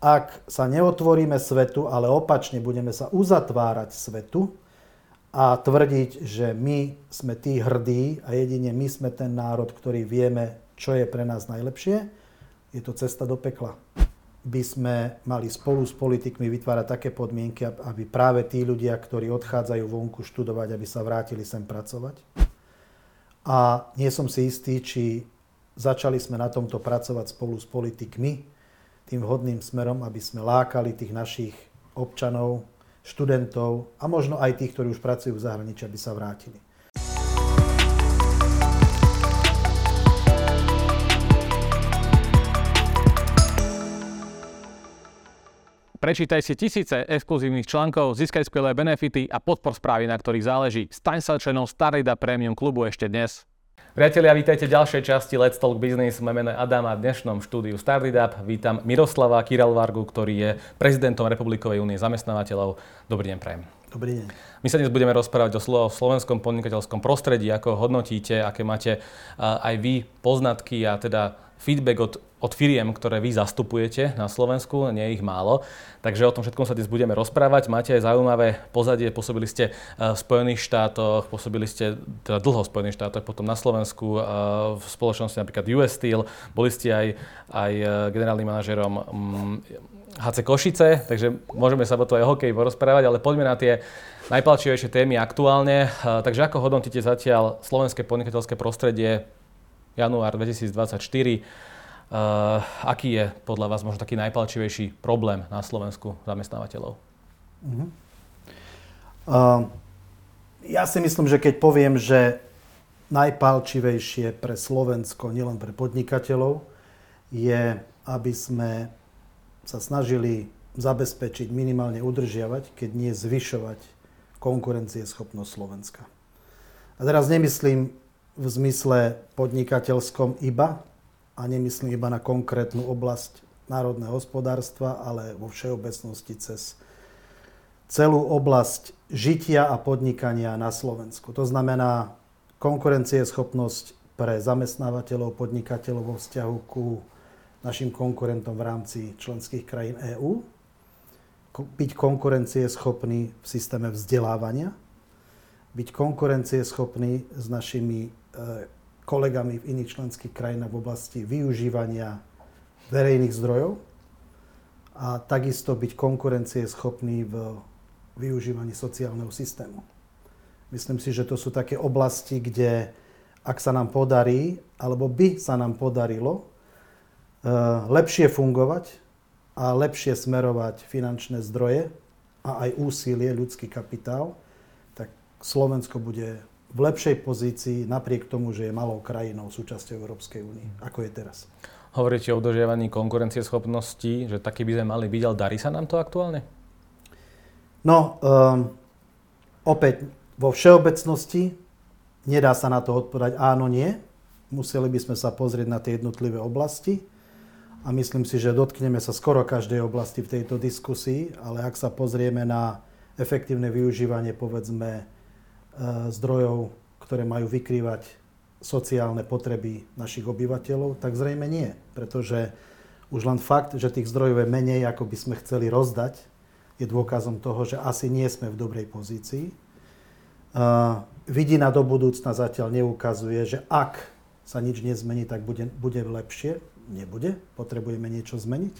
ak sa neotvoríme svetu, ale opačne budeme sa uzatvárať svetu a tvrdiť, že my sme tí hrdí a jedine my sme ten národ, ktorý vieme, čo je pre nás najlepšie, je to cesta do pekla. By sme mali spolu s politikmi vytvárať také podmienky, aby práve tí ľudia, ktorí odchádzajú vonku študovať, aby sa vrátili sem pracovať. A nie som si istý, či začali sme na tomto pracovať spolu s politikmi, tým vhodným smerom, aby sme lákali tých našich občanov, študentov a možno aj tých, ktorí už pracujú v zahraničí, aby sa vrátili. Prečítaj si tisíce exkluzívnych článkov, získaj skvelé benefity a podpor správy, na ktorých záleží. Staň sa členom Starida Premium klubu ešte dnes. Priatelia, vítajte v ďalšej časti Let's Talk Business. Moje meno je Adam a v dnešnom štúdiu Startup vítam Miroslava Kiralvargu, ktorý je prezidentom Republikovej únie zamestnávateľov. Dobrý deň, prajem. Dobrý deň. My sa dnes budeme rozprávať o slovenskom podnikateľskom prostredí, ako hodnotíte, aké máte aj vy poznatky a teda feedback od od firiem, ktoré vy zastupujete na Slovensku, nie ich málo. Takže o tom všetkom sa dnes budeme rozprávať. Máte aj zaujímavé pozadie, pôsobili ste e, v Spojených štátoch, pôsobili ste teda dlho v Spojených štátoch, potom na Slovensku e, v spoločnosti napríklad US Steel, boli ste aj, aj e, generálnym manažerom HC mm, Košice, takže môžeme sa o to aj hokej porozprávať, ale poďme na tie najpalčivejšie témy aktuálne. Takže ako hodnotíte zatiaľ slovenské podnikateľské prostredie január 2024? Uh, aký je podľa vás možno taký najpalčivejší problém na Slovensku zamestnávateľov? Uh-huh. Uh, ja si myslím, že keď poviem, že najpalčivejšie pre Slovensko, nielen pre podnikateľov, je, aby sme sa snažili zabezpečiť, minimálne udržiavať, keď nie zvyšovať konkurencieschopnosť Slovenska. A teraz nemyslím v zmysle podnikateľskom iba, a nemyslím iba na konkrétnu oblasť národného hospodárstva, ale vo všeobecnosti cez celú oblasť žitia a podnikania na Slovensku. To znamená konkurencieschopnosť pre zamestnávateľov, podnikateľov vo vzťahu ku našim konkurentom v rámci členských krajín EÚ, byť konkurencieschopný v systéme vzdelávania, byť konkurencieschopný s našimi e, kolegami v iných členských krajinách v oblasti využívania verejných zdrojov a takisto byť konkurencieschopný v využívaní sociálneho systému. Myslím si, že to sú také oblasti, kde ak sa nám podarí, alebo by sa nám podarilo eh, lepšie fungovať a lepšie smerovať finančné zdroje a aj úsilie, ľudský kapitál, tak Slovensko bude v lepšej pozícii napriek tomu, že je malou krajinou súčasťou Európskej únie, ako je teraz. Hovoríte o udržiavaní konkurencieschopnosti, že taký by sme mali byť, ale darí sa nám to aktuálne? No, um, opäť vo všeobecnosti nedá sa na to odpovedať áno, nie. Museli by sme sa pozrieť na tie jednotlivé oblasti a myslím si, že dotkneme sa skoro každej oblasti v tejto diskusii, ale ak sa pozrieme na efektívne využívanie, povedzme, zdrojov, ktoré majú vykrývať sociálne potreby našich obyvateľov, tak zrejme nie. Pretože už len fakt, že tých zdrojov je menej, ako by sme chceli rozdať, je dôkazom toho, že asi nie sme v dobrej pozícii. Uh, vidina do budúcna zatiaľ neukazuje, že ak sa nič nezmení, tak bude, bude lepšie. Nebude, potrebujeme niečo zmeniť.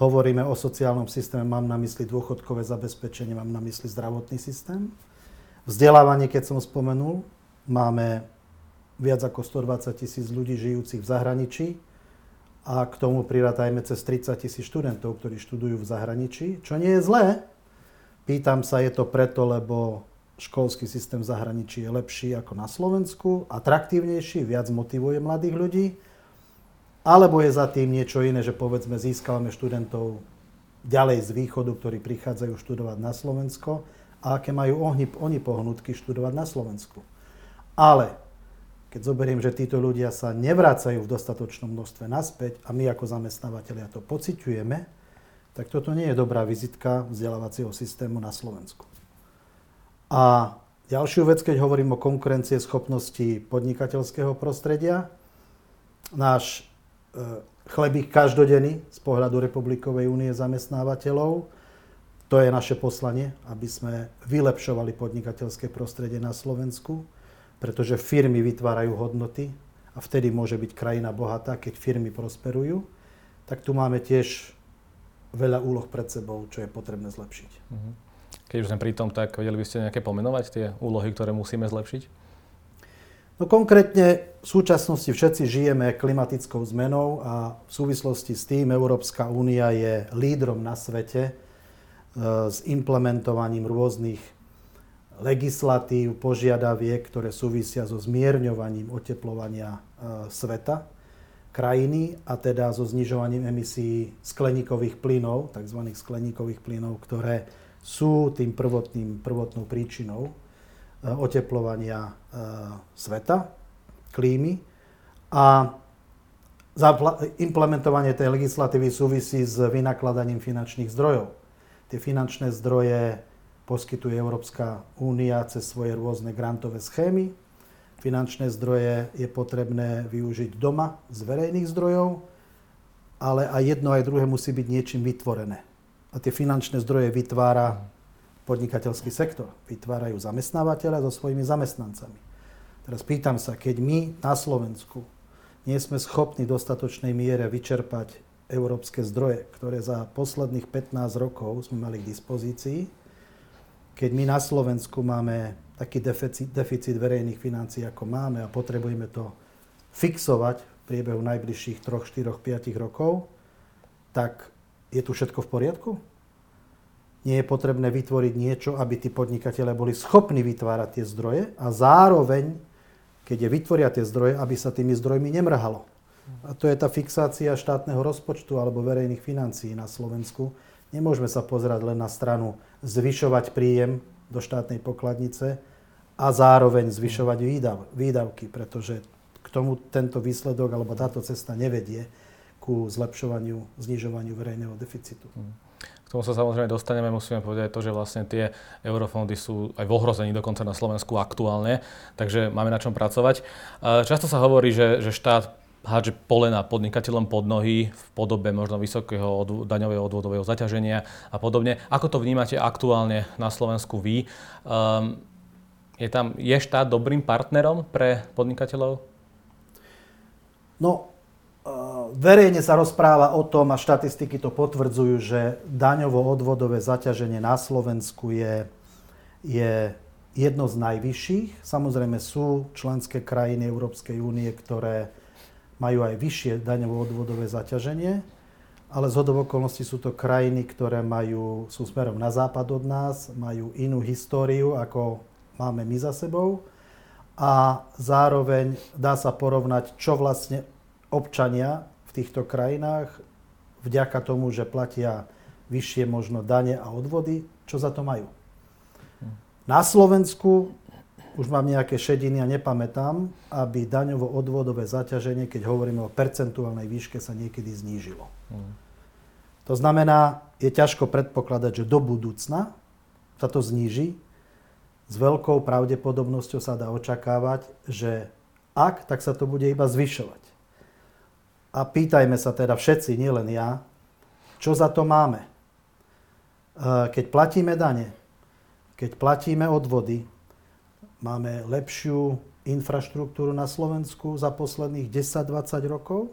Hovoríme o sociálnom systéme, mám na mysli dôchodkové zabezpečenie, mám na mysli zdravotný systém. Vzdelávanie, keď som spomenul, máme viac ako 120 tisíc ľudí žijúcich v zahraničí a k tomu prirátajme cez 30 tisíc študentov, ktorí študujú v zahraničí, čo nie je zlé. Pýtam sa, je to preto, lebo školský systém v zahraničí je lepší ako na Slovensku, atraktívnejší, viac motivuje mladých ľudí, alebo je za tým niečo iné, že povedzme získavame študentov ďalej z východu, ktorí prichádzajú študovať na Slovensko a aké majú oni, oni pohnutky študovať na Slovensku. Ale keď zoberiem, že títo ľudia sa nevracajú v dostatočnom množstve naspäť a my ako zamestnávateľia to pociťujeme, tak toto nie je dobrá vizitka vzdelávacieho systému na Slovensku. A ďalšiu vec, keď hovorím o konkurencie schopnosti podnikateľského prostredia, náš chlebík každodenný z pohľadu Republikovej únie zamestnávateľov. To je naše poslanie, aby sme vylepšovali podnikateľské prostredie na Slovensku, pretože firmy vytvárajú hodnoty a vtedy môže byť krajina bohatá, keď firmy prosperujú. Tak tu máme tiež veľa úloh pred sebou, čo je potrebné zlepšiť. Mhm. Keď už sme pri tom, tak vedeli by ste nejaké pomenovať tie úlohy, ktoré musíme zlepšiť? No konkrétne v súčasnosti všetci žijeme klimatickou zmenou a v súvislosti s tým Európska únia je lídrom na svete s implementovaním rôznych legislatív, požiadaviek, ktoré súvisia so zmierňovaním oteplovania e, sveta, krajiny a teda so znižovaním emisí skleníkových plynov, tzv. skleníkových plynov, ktoré sú tým prvotným, prvotnou príčinou Eh, oteplovania eh, sveta, klímy. A implementovanie tej legislatívy súvisí s vynakladaním finančných zdrojov. Tie finančné zdroje poskytuje Európska únia cez svoje rôzne grantové schémy. Finančné zdroje je potrebné využiť doma z verejných zdrojov, ale aj jedno, aj druhé musí byť niečím vytvorené. A tie finančné zdroje vytvára podnikateľský sektor. Vytvárajú zamestnávateľa so svojimi zamestnancami. Teraz pýtam sa, keď my na Slovensku nie sme schopní v dostatočnej miere vyčerpať európske zdroje, ktoré za posledných 15 rokov sme mali k dispozícii, keď my na Slovensku máme taký deficit, deficit verejných financií, ako máme a potrebujeme to fixovať v priebehu najbližších 3, 4, 5 rokov, tak je tu všetko v poriadku? nie je potrebné vytvoriť niečo, aby tí podnikatelia boli schopní vytvárať tie zdroje a zároveň, keď je vytvoria tie zdroje, aby sa tými zdrojmi nemrhalo. A to je tá fixácia štátneho rozpočtu alebo verejných financií na Slovensku. Nemôžeme sa pozerať len na stranu zvyšovať príjem do štátnej pokladnice a zároveň zvyšovať výdav, výdavky, pretože k tomu tento výsledok alebo táto cesta nevedie ku zlepšovaniu, znižovaniu verejného deficitu. Hmm tomu sa samozrejme dostaneme, musíme povedať to, že vlastne tie eurofondy sú aj v ohrození dokonca na Slovensku aktuálne, takže máme na čom pracovať. Často sa hovorí, že, že štát hádže polena podnikateľom pod nohy v podobe možno vysokého od, daňového odvodového zaťaženia a podobne. Ako to vnímate aktuálne na Slovensku vy? Um, je, tam, je štát dobrým partnerom pre podnikateľov? No, verejne sa rozpráva o tom, a štatistiky to potvrdzujú, že daňovo-odvodové zaťaženie na Slovensku je, je jedno z najvyšších. Samozrejme sú členské krajiny Európskej únie, ktoré majú aj vyššie daňovo-odvodové zaťaženie, ale z hodov okolností sú to krajiny, ktoré majú, sú smerom na západ od nás, majú inú históriu, ako máme my za sebou a zároveň dá sa porovnať, čo vlastne občania v týchto krajinách vďaka tomu, že platia vyššie možno dane a odvody, čo za to majú. Na Slovensku už mám nejaké šediny a nepamätám, aby daňovo-odvodové zaťaženie, keď hovoríme o percentuálnej výške, sa niekedy znížilo. Mm. To znamená, je ťažko predpokladať, že do budúcna sa to zníži. S veľkou pravdepodobnosťou sa dá očakávať, že ak, tak sa to bude iba zvyšovať. A pýtajme sa teda všetci, nielen ja, čo za to máme. E, keď platíme dane, keď platíme odvody, máme lepšiu infraštruktúru na Slovensku za posledných 10-20 rokov,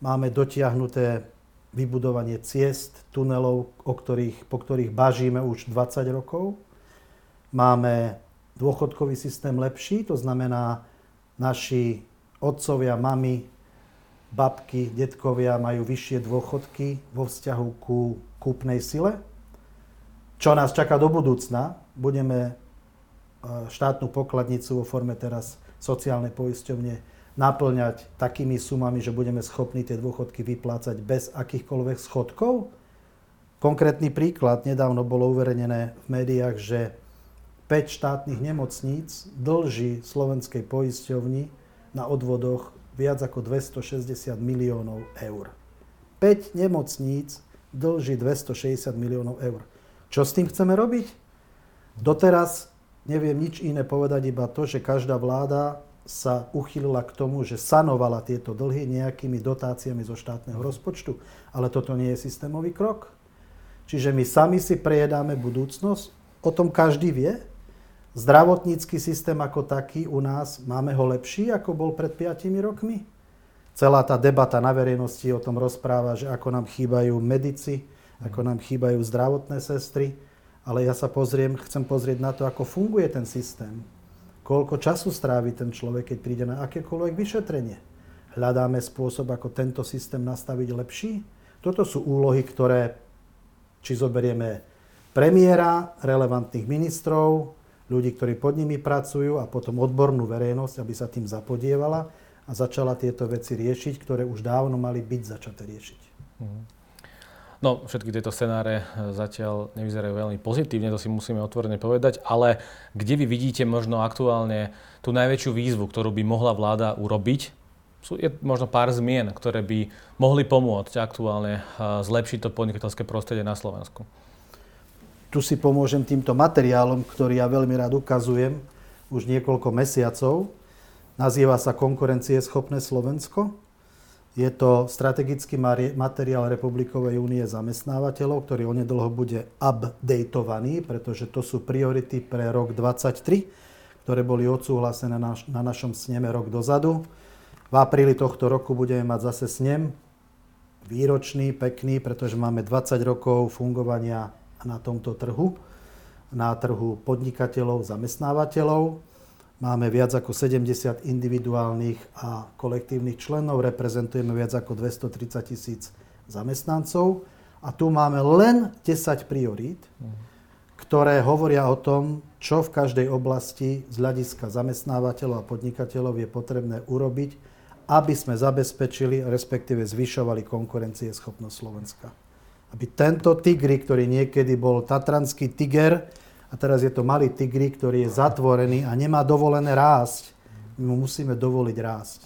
máme dotiahnuté vybudovanie ciest, tunelov, o ktorých, po ktorých bažíme už 20 rokov. Máme dôchodkový systém lepší, to znamená, naši otcovia, mamy babky, detkovia majú vyššie dôchodky vo vzťahu ku kúpnej sile. Čo nás čaká do budúcna? Budeme štátnu pokladnicu vo forme teraz sociálnej poisťovne naplňať takými sumami, že budeme schopní tie dôchodky vyplácať bez akýchkoľvek schodkov? Konkrétny príklad, nedávno bolo uverejnené v médiách, že 5 štátnych nemocníc dlží slovenskej poisťovni na odvodoch viac ako 260 miliónov eur. 5 nemocníc dlží 260 miliónov eur. Čo s tým chceme robiť? Doteraz neviem nič iné povedať, iba to, že každá vláda sa uchylila k tomu, že sanovala tieto dlhy nejakými dotáciami zo štátneho rozpočtu. Ale toto nie je systémový krok. Čiže my sami si prejedáme budúcnosť, o tom každý vie. Zdravotnícky systém ako taký u nás, máme ho lepší, ako bol pred 5 rokmi? Celá tá debata na verejnosti o tom rozpráva, že ako nám chýbajú medici, ako nám chýbajú zdravotné sestry, ale ja sa pozriem, chcem pozrieť na to, ako funguje ten systém. Koľko času strávi ten človek, keď príde na akékoľvek vyšetrenie. Hľadáme spôsob, ako tento systém nastaviť lepší. Toto sú úlohy, ktoré, či zoberieme premiéra, relevantných ministrov, ľudí, ktorí pod nimi pracujú a potom odbornú verejnosť, aby sa tým zapodievala a začala tieto veci riešiť, ktoré už dávno mali byť začaté riešiť. Mhm. No, všetky tieto scenáre e, zatiaľ nevyzerajú veľmi pozitívne, to si musíme otvorene povedať, ale kde vy vidíte možno aktuálne tú najväčšiu výzvu, ktorú by mohla vláda urobiť? Sú, je možno pár zmien, ktoré by mohli pomôcť aktuálne e, zlepšiť to podnikateľské prostredie na Slovensku. Tu si pomôžem týmto materiálom, ktorý ja veľmi rád ukazujem už niekoľko mesiacov. Nazýva sa Konkurencieschopné Slovensko. Je to strategický materiál Republikovej únie zamestnávateľov, ktorý onedlho bude updateovaný, pretože to sú priority pre rok 2023, ktoré boli odsúhlasené na, na našom sneme rok dozadu. V apríli tohto roku budeme mať zase snem, výročný, pekný, pretože máme 20 rokov fungovania na tomto trhu, na trhu podnikateľov, zamestnávateľov. Máme viac ako 70 individuálnych a kolektívnych členov, reprezentujeme viac ako 230 tisíc zamestnancov a tu máme len 10 priorít, ktoré hovoria o tom, čo v každej oblasti z hľadiska zamestnávateľov a podnikateľov je potrebné urobiť, aby sme zabezpečili, respektíve zvyšovali konkurencieschopnosť Slovenska. Aby tento tigri, ktorý niekedy bol tatranský tiger, a teraz je to malý tigri, ktorý je zatvorený a nemá dovolené rásť. My mu musíme dovoliť rásť.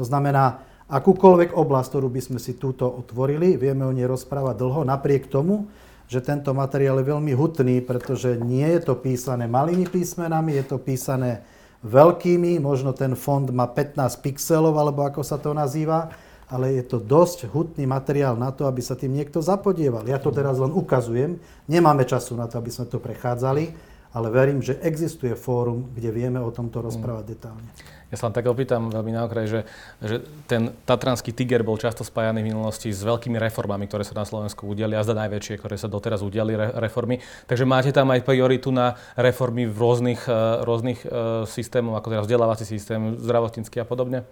To znamená, akúkoľvek oblasť, ktorú by sme si túto otvorili, vieme o nej rozprávať dlho, napriek tomu, že tento materiál je veľmi hutný, pretože nie je to písané malými písmenami, je to písané veľkými, možno ten fond má 15 pixelov, alebo ako sa to nazýva, ale je to dosť hutný materiál na to, aby sa tým niekto zapodieval. Ja to teraz len ukazujem, nemáme času na to, aby sme to prechádzali, ale verím, že existuje fórum, kde vieme o tomto rozprávať detálne. Ja sa len tak opýtam veľmi na okraj, že, že ten tatranský tiger bol často spájaný v minulosti s veľkými reformami, ktoré sa na Slovensku udiali a zda najväčšie, ktoré sa doteraz udiali re, reformy. Takže máte tam aj prioritu na reformy v rôznych, uh, rôznych uh, systémoch, ako teda vzdelávací systém, zdravotnícky a podobne?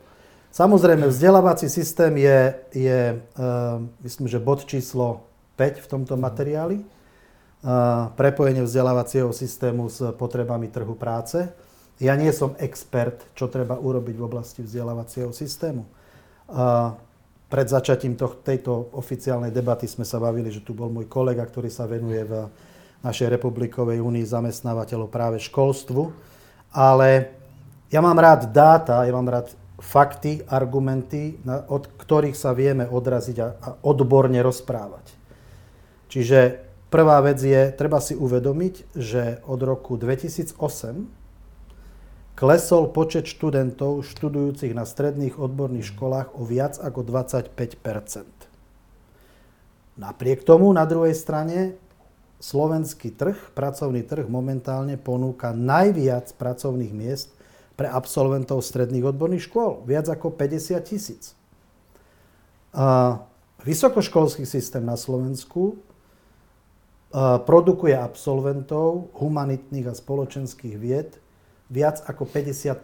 Samozrejme, vzdelávací systém je, je uh, myslím, že bod číslo 5 v tomto materiáli. Uh, prepojenie vzdelávacieho systému s potrebami trhu práce. Ja nie som expert, čo treba urobiť v oblasti vzdelávacieho systému. Uh, pred začatím toh, tejto oficiálnej debaty sme sa bavili, že tu bol môj kolega, ktorý sa venuje v našej republikovej únii zamestnávateľov práve školstvu. Ale ja mám rád dáta, ja mám rád fakty, argumenty, od ktorých sa vieme odraziť a, a odborne rozprávať. Čiže prvá vec je, treba si uvedomiť, že od roku 2008 klesol počet študentov študujúcich na stredných odborných školách o viac ako 25% Napriek tomu, na druhej strane, slovenský trh, pracovný trh momentálne ponúka najviac pracovných miest pre absolventov stredných odborných škôl. Viac ako 50 tisíc. Vysokoškolský systém na Slovensku produkuje absolventov humanitných a spoločenských vied viac ako 50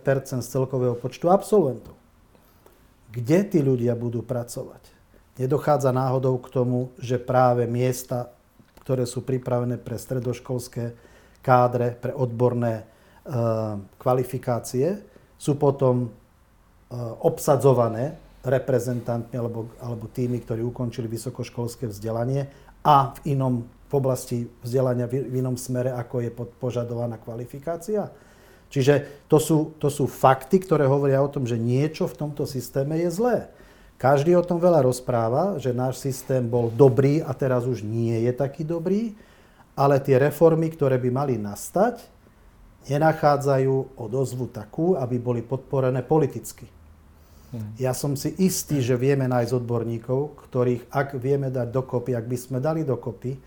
z celkového počtu absolventov. Kde tí ľudia budú pracovať? Nedochádza náhodou k tomu, že práve miesta, ktoré sú pripravené pre stredoškolské kádre, pre odborné kvalifikácie sú potom eh, obsadzované reprezentantmi alebo, alebo tými, ktorí ukončili vysokoškolské vzdelanie a v inom v oblasti vzdelania v inom smere, ako je požadovaná kvalifikácia. Čiže to sú, to sú fakty, ktoré hovoria o tom, že niečo v tomto systéme je zlé. Každý o tom veľa rozpráva, že náš systém bol dobrý a teraz už nie je taký dobrý, ale tie reformy, ktoré by mali nastať, nenachádzajú odozvu takú, aby boli podporené politicky. Hmm. Ja som si istý, že vieme nájsť odborníkov, ktorých ak vieme dať dokopy, ak by sme dali dokopy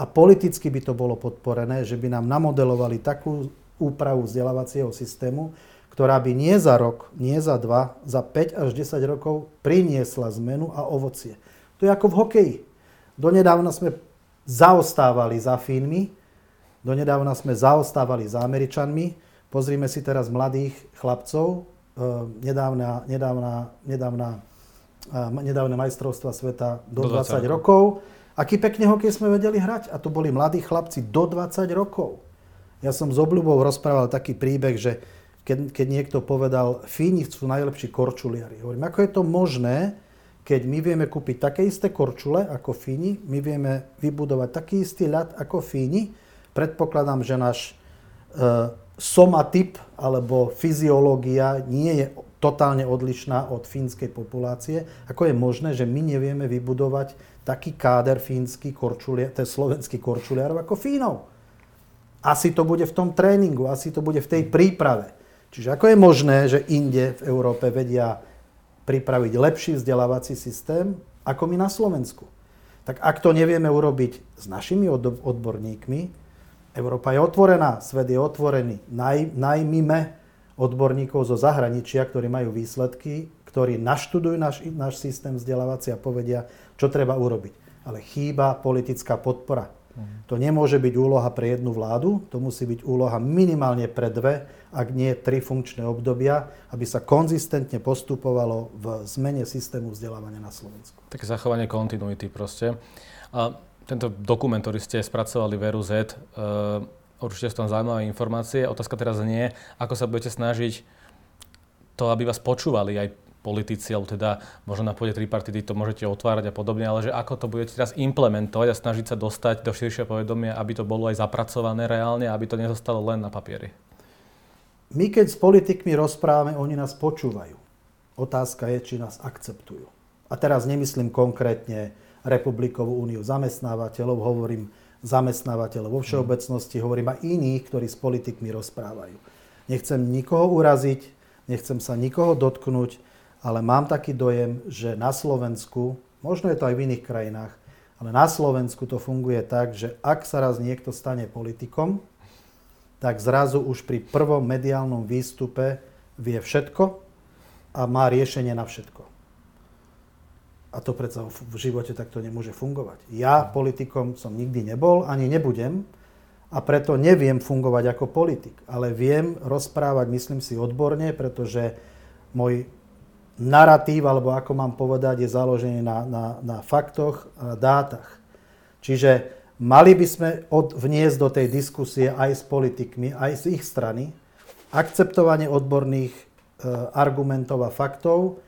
a politicky by to bolo podporené, že by nám namodelovali takú úpravu vzdelávacieho systému, ktorá by nie za rok, nie za dva, za 5 až 10 rokov priniesla zmenu a ovocie. To je ako v hokeji. Donedávna sme zaostávali za Fínmi, donedávna sme zaostávali za Američanmi. Pozrime si teraz mladých chlapcov, e, nedávna, nedávna, nedávna, e, nedávne majstrovstva sveta do, do 20, 20 rokov. Aký pekne hokej sme vedeli hrať. A to boli mladí chlapci do 20 rokov. Ja som s obľubou rozprával taký príbeh, že keď, keď niekto povedal, Fíni sú najlepší korčuliari. Hovorím, ako je to možné, keď my vieme kúpiť také isté korčule ako Fíni, my vieme vybudovať taký istý ľad ako Fíni, predpokladám, že náš e, somatyp alebo fyziológia nie je totálne odlišná od fínskej populácie. Ako je možné, že my nevieme vybudovať taký káder fínsky korčuliar, to slovenský korčuliarov ako Fínov? Asi to bude v tom tréningu, asi to bude v tej príprave. Čiže ako je možné, že inde v Európe vedia pripraviť lepší vzdelávací systém ako my na Slovensku. Tak ak to nevieme urobiť s našimi odborníkmi, Európa je otvorená, svet je otvorený. Naj, najmime odborníkov zo zahraničia, ktorí majú výsledky, ktorí naštudujú náš, náš systém vzdelávací a povedia, čo treba urobiť. Ale chýba politická podpora. To nemôže byť úloha pre jednu vládu, to musí byť úloha minimálne pre dve, ak nie tri funkčné obdobia, aby sa konzistentne postupovalo v zmene systému vzdelávania na Slovensku. Také zachovanie kontinuity proste. A tento dokument, ktorý ste spracovali v RUZ, uh, určite sú tam zaujímavé informácie. Otázka teraz nie, ako sa budete snažiť to, aby vás počúvali aj politici, alebo teda možno na pôde tripartity to môžete otvárať a podobne, ale že ako to budete teraz implementovať a snažiť sa dostať do širšieho povedomia, aby to bolo aj zapracované reálne, aby to nezostalo len na papieri. My keď s politikmi rozprávame, oni nás počúvajú. Otázka je, či nás akceptujú. A teraz nemyslím konkrétne Republikovú úniu zamestnávateľov, hovorím zamestnávateľov vo všeobecnosti, hovorím aj iných, ktorí s politikmi rozprávajú. Nechcem nikoho uraziť, nechcem sa nikoho dotknúť, ale mám taký dojem, že na Slovensku, možno je to aj v iných krajinách, ale na Slovensku to funguje tak, že ak sa raz niekto stane politikom, tak zrazu už pri prvom mediálnom výstupe vie všetko a má riešenie na všetko. A to predsa v živote takto nemôže fungovať. Ja politikom som nikdy nebol, ani nebudem a preto neviem fungovať ako politik. Ale viem rozprávať, myslím si, odborne, pretože môj narratív, alebo ako mám povedať, je založený na, na, na faktoch a dátach. Čiže mali by sme od, vniesť do tej diskusie aj s politikmi, aj z ich strany, akceptovanie odborných e, argumentov a faktov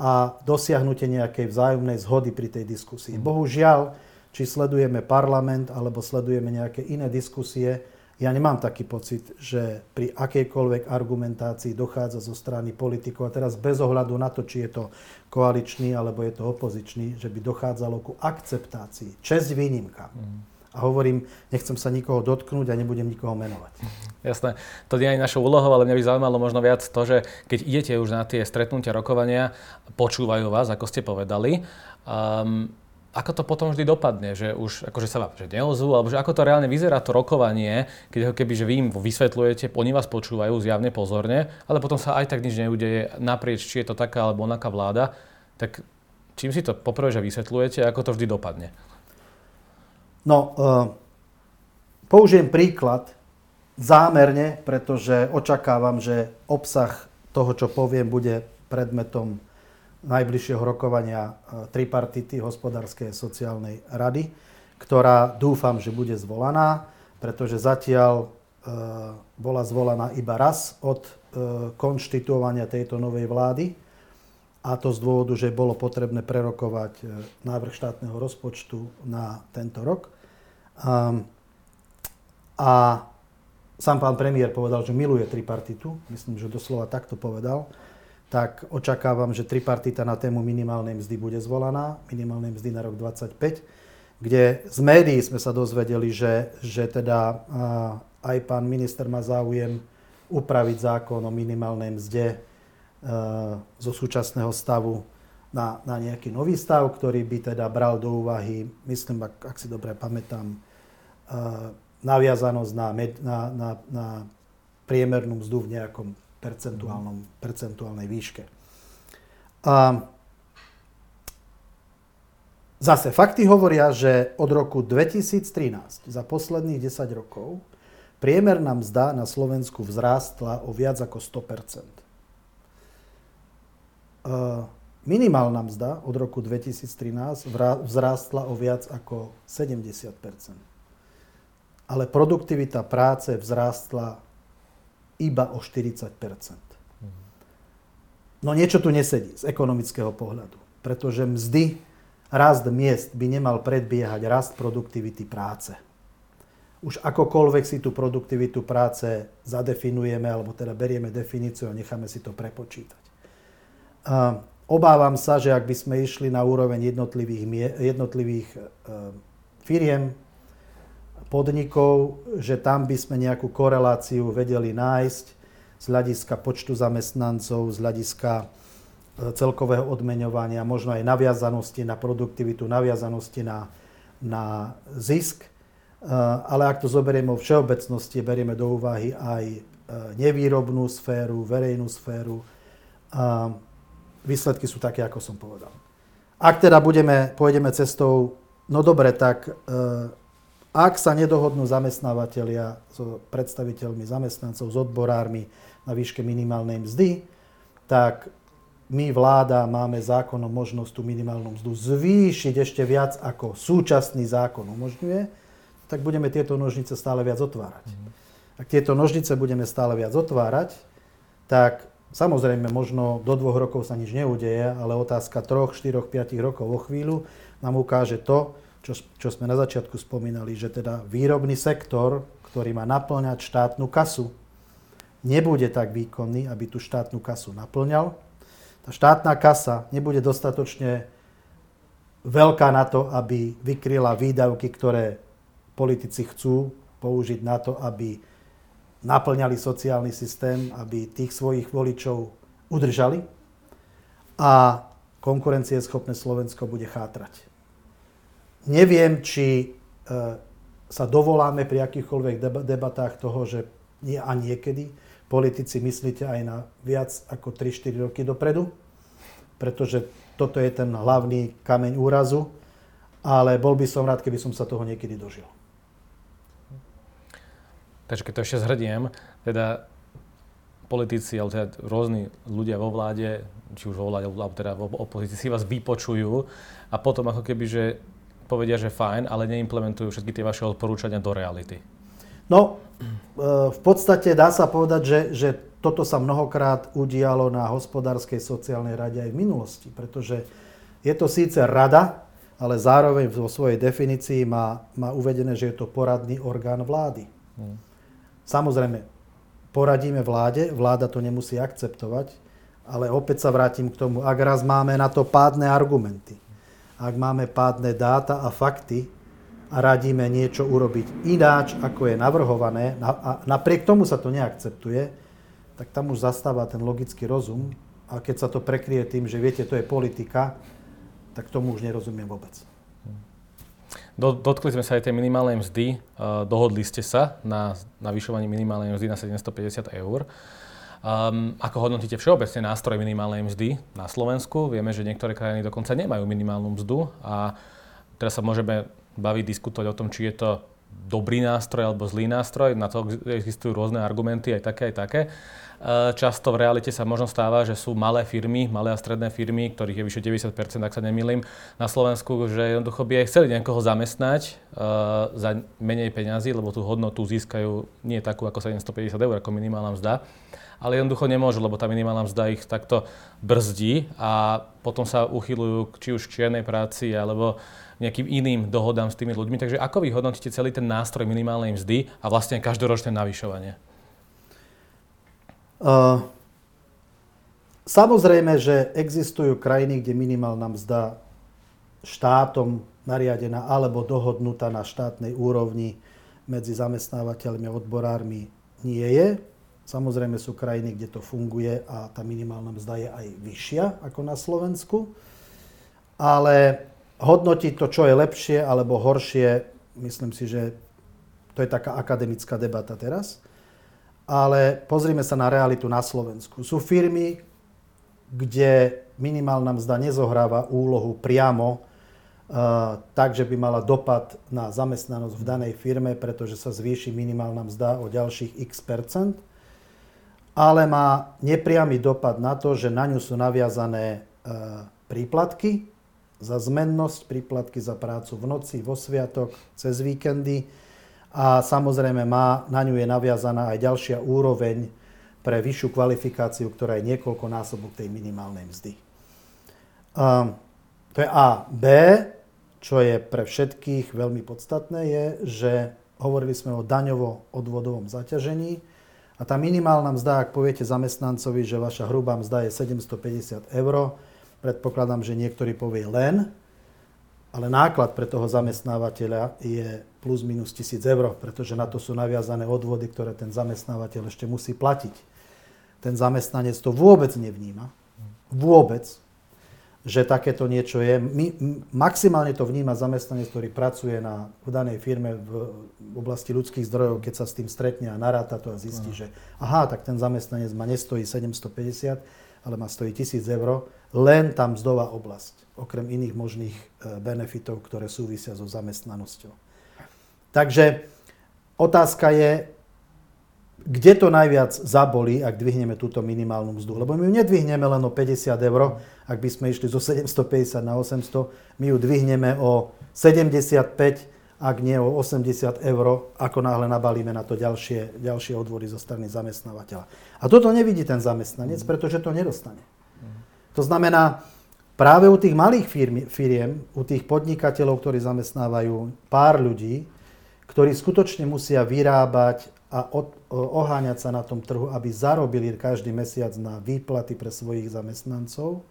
a dosiahnutie nejakej vzájomnej zhody pri tej diskusii. Bohužiaľ, či sledujeme parlament alebo sledujeme nejaké iné diskusie, ja nemám taký pocit, že pri akejkoľvek argumentácii dochádza zo strany politikov, a teraz bez ohľadu na to, či je to koaličný alebo je to opozičný, že by dochádzalo ku akceptácii. Česť výnimka. Mm. A hovorím, nechcem sa nikoho dotknúť a nebudem nikoho menovať. Jasné. To nie je našou úlohou, ale mňa by zaujímalo možno viac to, že keď idete už na tie stretnutia, rokovania, počúvajú vás, ako ste povedali. Um, ako to potom vždy dopadne, že už akože sa vám že neozvú, alebo že ako to reálne vyzerá to rokovanie, keď ho keby, že vy im vysvetľujete, oni vás počúvajú zjavne pozorne, ale potom sa aj tak nič neudeje naprieč, či je to taká alebo onaká vláda, tak čím si to poprvé, že vysvetľujete, ako to vždy dopadne? No, uh, použijem príklad zámerne, pretože očakávam, že obsah toho, čo poviem, bude predmetom najbližšieho rokovania e, tripartity hospodárskej a sociálnej rady, ktorá dúfam, že bude zvolaná, pretože zatiaľ e, bola zvolaná iba raz od e, konštituovania tejto novej vlády a to z dôvodu, že bolo potrebné prerokovať návrh štátneho rozpočtu na tento rok. A sám pán premiér povedal, že miluje tripartitu, myslím, že doslova takto povedal tak očakávam, že tripartita na tému minimálnej mzdy bude zvolaná, minimálnej mzdy na rok 25. kde z médií sme sa dozvedeli, že, že teda aj pán minister má záujem upraviť zákon o minimálnej mzde zo súčasného stavu na, na nejaký nový stav, ktorý by teda bral do úvahy, myslím, ak, ak si dobre pamätám, naviazanosť na, na, na, na priemernú mzdu v nejakom percentuálnom, percentuálnej výške. A Zase fakty hovoria, že od roku 2013, za posledných 10 rokov, priemerná mzda na Slovensku vzrástla o viac ako 100 Minimálna mzda od roku 2013 vzrástla o viac ako 70% Ale produktivita práce vzrástla iba o 40% No niečo tu nesedí z ekonomického pohľadu, pretože mzdy rast miest by nemal predbiehať rast produktivity práce. Už akokoľvek si tú produktivitu práce zadefinujeme, alebo teda berieme definíciu a necháme si to prepočítať. Obávam sa, že ak by sme išli na úroveň jednotlivých, jednotlivých e, firiem, podnikov, že tam by sme nejakú koreláciu vedeli nájsť z hľadiska počtu zamestnancov, z hľadiska celkového odmeňovania, možno aj naviazanosti na produktivitu, naviazanosti na, na zisk. Eh, ale ak to zoberieme vo všeobecnosti, berieme do úvahy aj nevýrobnú sféru, verejnú sféru, výsledky sú také, ako som povedal. Ak teda budeme, pôjdeme cestou, no dobre, tak eh, ak sa nedohodnú zamestnávateľia so predstaviteľmi zamestnancov, s odborármi na výške minimálnej mzdy, tak my vláda máme zákonom možnosť tú minimálnu mzdu zvýšiť ešte viac ako súčasný zákon umožňuje, tak budeme tieto nožnice stále viac otvárať. Ak tieto nožnice budeme stále viac otvárať, tak samozrejme možno do dvoch rokov sa nič neudeje, ale otázka troch, štyroch, piatich rokov o chvíľu nám ukáže to, čo, čo sme na začiatku spomínali, že teda výrobný sektor, ktorý má naplňať štátnu kasu, nebude tak výkonný, aby tú štátnu kasu naplňal, tá štátna kasa nebude dostatočne veľká na to, aby vykryla výdavky, ktoré politici chcú použiť na to, aby naplňali sociálny systém, aby tých svojich voličov udržali a konkurencieschopné Slovensko bude chátrať. Neviem, či e, sa dovoláme pri akýchkoľvek debatách toho, že nie a niekedy politici myslíte aj na viac ako 3-4 roky dopredu, pretože toto je ten hlavný kameň úrazu, ale bol by som rád, keby som sa toho niekedy dožil. Takže keď to ešte zhrdiem, teda politici, alebo teda rôzni ľudia vo vláde, či už vo vláde, alebo teda v opozícii si vás vypočujú a potom ako keby, že povedia, že fajn, ale neimplementujú všetky tie vaše odporúčania do reality. No, e, v podstate dá sa povedať, že, že toto sa mnohokrát udialo na hospodárskej sociálnej rade aj v minulosti, pretože je to síce rada, ale zároveň vo svojej definícii má, má uvedené, že je to poradný orgán vlády. Hmm. Samozrejme, poradíme vláde, vláda to nemusí akceptovať, ale opäť sa vrátim k tomu, ak raz máme na to pádne argumenty, ak máme pádne dáta a fakty, a radíme niečo urobiť ináč, ako je navrhované, a napriek tomu sa to neakceptuje, tak tam už zastáva ten logický rozum. A keď sa to prekrie tým, že viete, to je politika, tak tomu už nerozumiem vôbec. Dotkli sme sa aj tej minimálnej mzdy. Dohodli ste sa na navyšovaní minimálnej mzdy na 750 eur. Um, ako hodnotíte všeobecne nástroj minimálnej mzdy na Slovensku? Vieme, že niektoré krajiny dokonca nemajú minimálnu mzdu a teraz sa môžeme baviť, diskutovať o tom, či je to dobrý nástroj alebo zlý nástroj. Na to existujú rôzne argumenty, aj také, aj také. E, často v realite sa možno stáva, že sú malé firmy, malé a stredné firmy, ktorých je vyše 90%, ak sa nemýlim, na Slovensku, že jednoducho by aj chceli niekoho zamestnať uh, za menej peňazí, lebo tú hodnotu získajú nie takú ako 750 eur, ako minimálna mzda ale jednoducho nemôžu, lebo tá minimálna mzda ich takto brzdí a potom sa uchylujú či už k čiernej práci alebo nejakým iným dohodám s tými ľuďmi. Takže ako vy hodnotíte celý ten nástroj minimálnej mzdy a vlastne každoročné navyšovanie? Samozrejme, že existujú krajiny, kde minimálna mzda štátom nariadená alebo dohodnutá na štátnej úrovni medzi zamestnávateľmi a odborármi nie je. Samozrejme sú krajiny, kde to funguje a tá minimálna mzda je aj vyššia ako na Slovensku. Ale hodnotiť to, čo je lepšie alebo horšie, myslím si, že to je taká akademická debata teraz. Ale pozrime sa na realitu na Slovensku. Sú firmy, kde minimálna mzda nezohráva úlohu priamo tak, že by mala dopad na zamestnanosť v danej firme, pretože sa zvýši minimálna mzda o ďalších x percent, ale má nepriamy dopad na to, že na ňu sú naviazané e, príplatky za zmennosť, príplatky za prácu v noci, vo sviatok, cez víkendy a samozrejme má, na ňu je naviazaná aj ďalšia úroveň pre vyššiu kvalifikáciu, ktorá je niekoľko násobok tej minimálnej mzdy. Um, to je A. B čo je pre všetkých veľmi podstatné, je, že hovorili sme o daňovo-odvodovom zaťažení a tá minimálna mzda, ak poviete zamestnancovi, že vaša hrubá mzda je 750 eur, predpokladám, že niektorý povie len, ale náklad pre toho zamestnávateľa je plus minus 1000 eur, pretože na to sú naviazané odvody, ktoré ten zamestnávateľ ešte musí platiť. Ten zamestnanec to vôbec nevníma. Vôbec že takéto niečo je. My, maximálne to vníma zamestnanec, ktorý pracuje na, v danej firme v, oblasti ľudských zdrojov, keď sa s tým stretne a naráta to a zistí, že aha, tak ten zamestnanec ma nestojí 750, ale má stojí 1000 eur, len tam mzdová oblasť, okrem iných možných e, benefitov, ktoré súvisia so zamestnanosťou. Takže otázka je, kde to najviac zabolí, ak dvihneme túto minimálnu mzdu. Lebo my ju nedvihneme len o 50 eur, ak by sme išli zo 750 na 800, my ju dvihneme o 75, ak nie o 80 eur, ako náhle nabalíme na to ďalšie, ďalšie odvody zo strany zamestnávateľa. A toto nevidí ten zamestnanec, pretože to nedostane. To znamená, práve u tých malých firiem, u tých podnikateľov, ktorí zamestnávajú pár ľudí, ktorí skutočne musia vyrábať a od, oháňať sa na tom trhu, aby zarobili každý mesiac na výplaty pre svojich zamestnancov.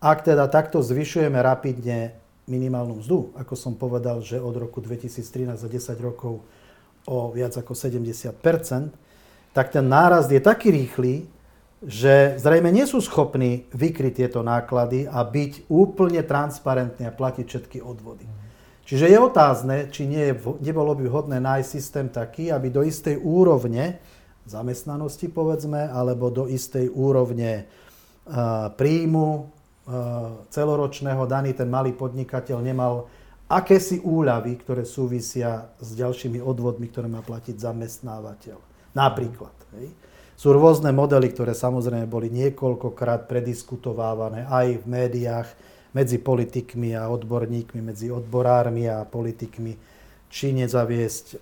Ak teda takto zvyšujeme rapidne minimálnu mzdu, ako som povedal, že od roku 2013 za 10 rokov o viac ako 70% tak ten nárast je taký rýchly, že zrejme nie sú schopní vykryť tieto náklady a byť úplne transparentní a platiť všetky odvody. Čiže je otázne, či nie nebolo by vhodné nájsť systém taký, aby do istej úrovne zamestnanosti, povedzme, alebo do istej úrovne uh, príjmu uh, celoročného daný ten malý podnikateľ nemal akési úľavy, ktoré súvisia s ďalšími odvodmi, ktoré má platiť zamestnávateľ. Napríklad. Hej. Sú rôzne modely, ktoré samozrejme boli niekoľkokrát prediskutovávané aj v médiách, medzi politikmi a odborníkmi, medzi odborármi a politikmi, či nezaviesť e,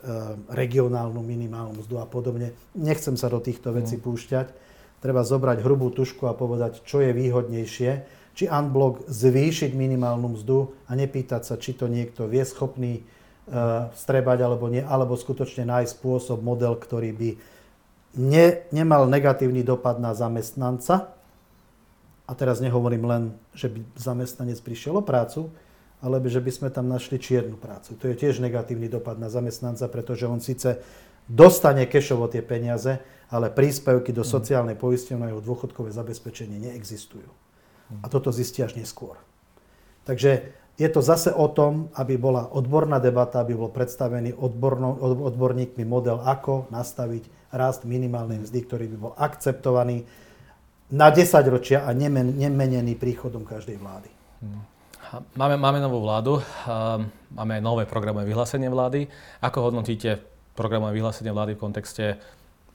regionálnu minimálnu mzdu a podobne. Nechcem sa do týchto vecí mm. púšťať. Treba zobrať hrubú tušku a povedať, čo je výhodnejšie. Či unblock zvýšiť minimálnu mzdu a nepýtať sa, či to niekto vie schopný e, strebať alebo nie, alebo skutočne nájsť spôsob, model, ktorý by ne, nemal negatívny dopad na zamestnanca, a teraz nehovorím len, že by zamestnanec prišiel o prácu, ale že by sme tam našli čiernu prácu. To je tiež negatívny dopad na zamestnanca, pretože on síce dostane kešovo tie peniaze, ale príspevky do mhm. sociálnej poisťovne a jeho dôchodkové zabezpečenie neexistujú. A toto zistí až neskôr. Takže je to zase o tom, aby bola odborná debata, aby bol predstavený odborno, odborníkmi model, ako nastaviť rast minimálnej mzdy, ktorý by bol akceptovaný na 10 ročia a nemen, nemenený príchodom každej vlády. Máme, máme novú vládu, máme nové programové vyhlásenie vlády. Ako hodnotíte programové vyhlásenie vlády v kontexte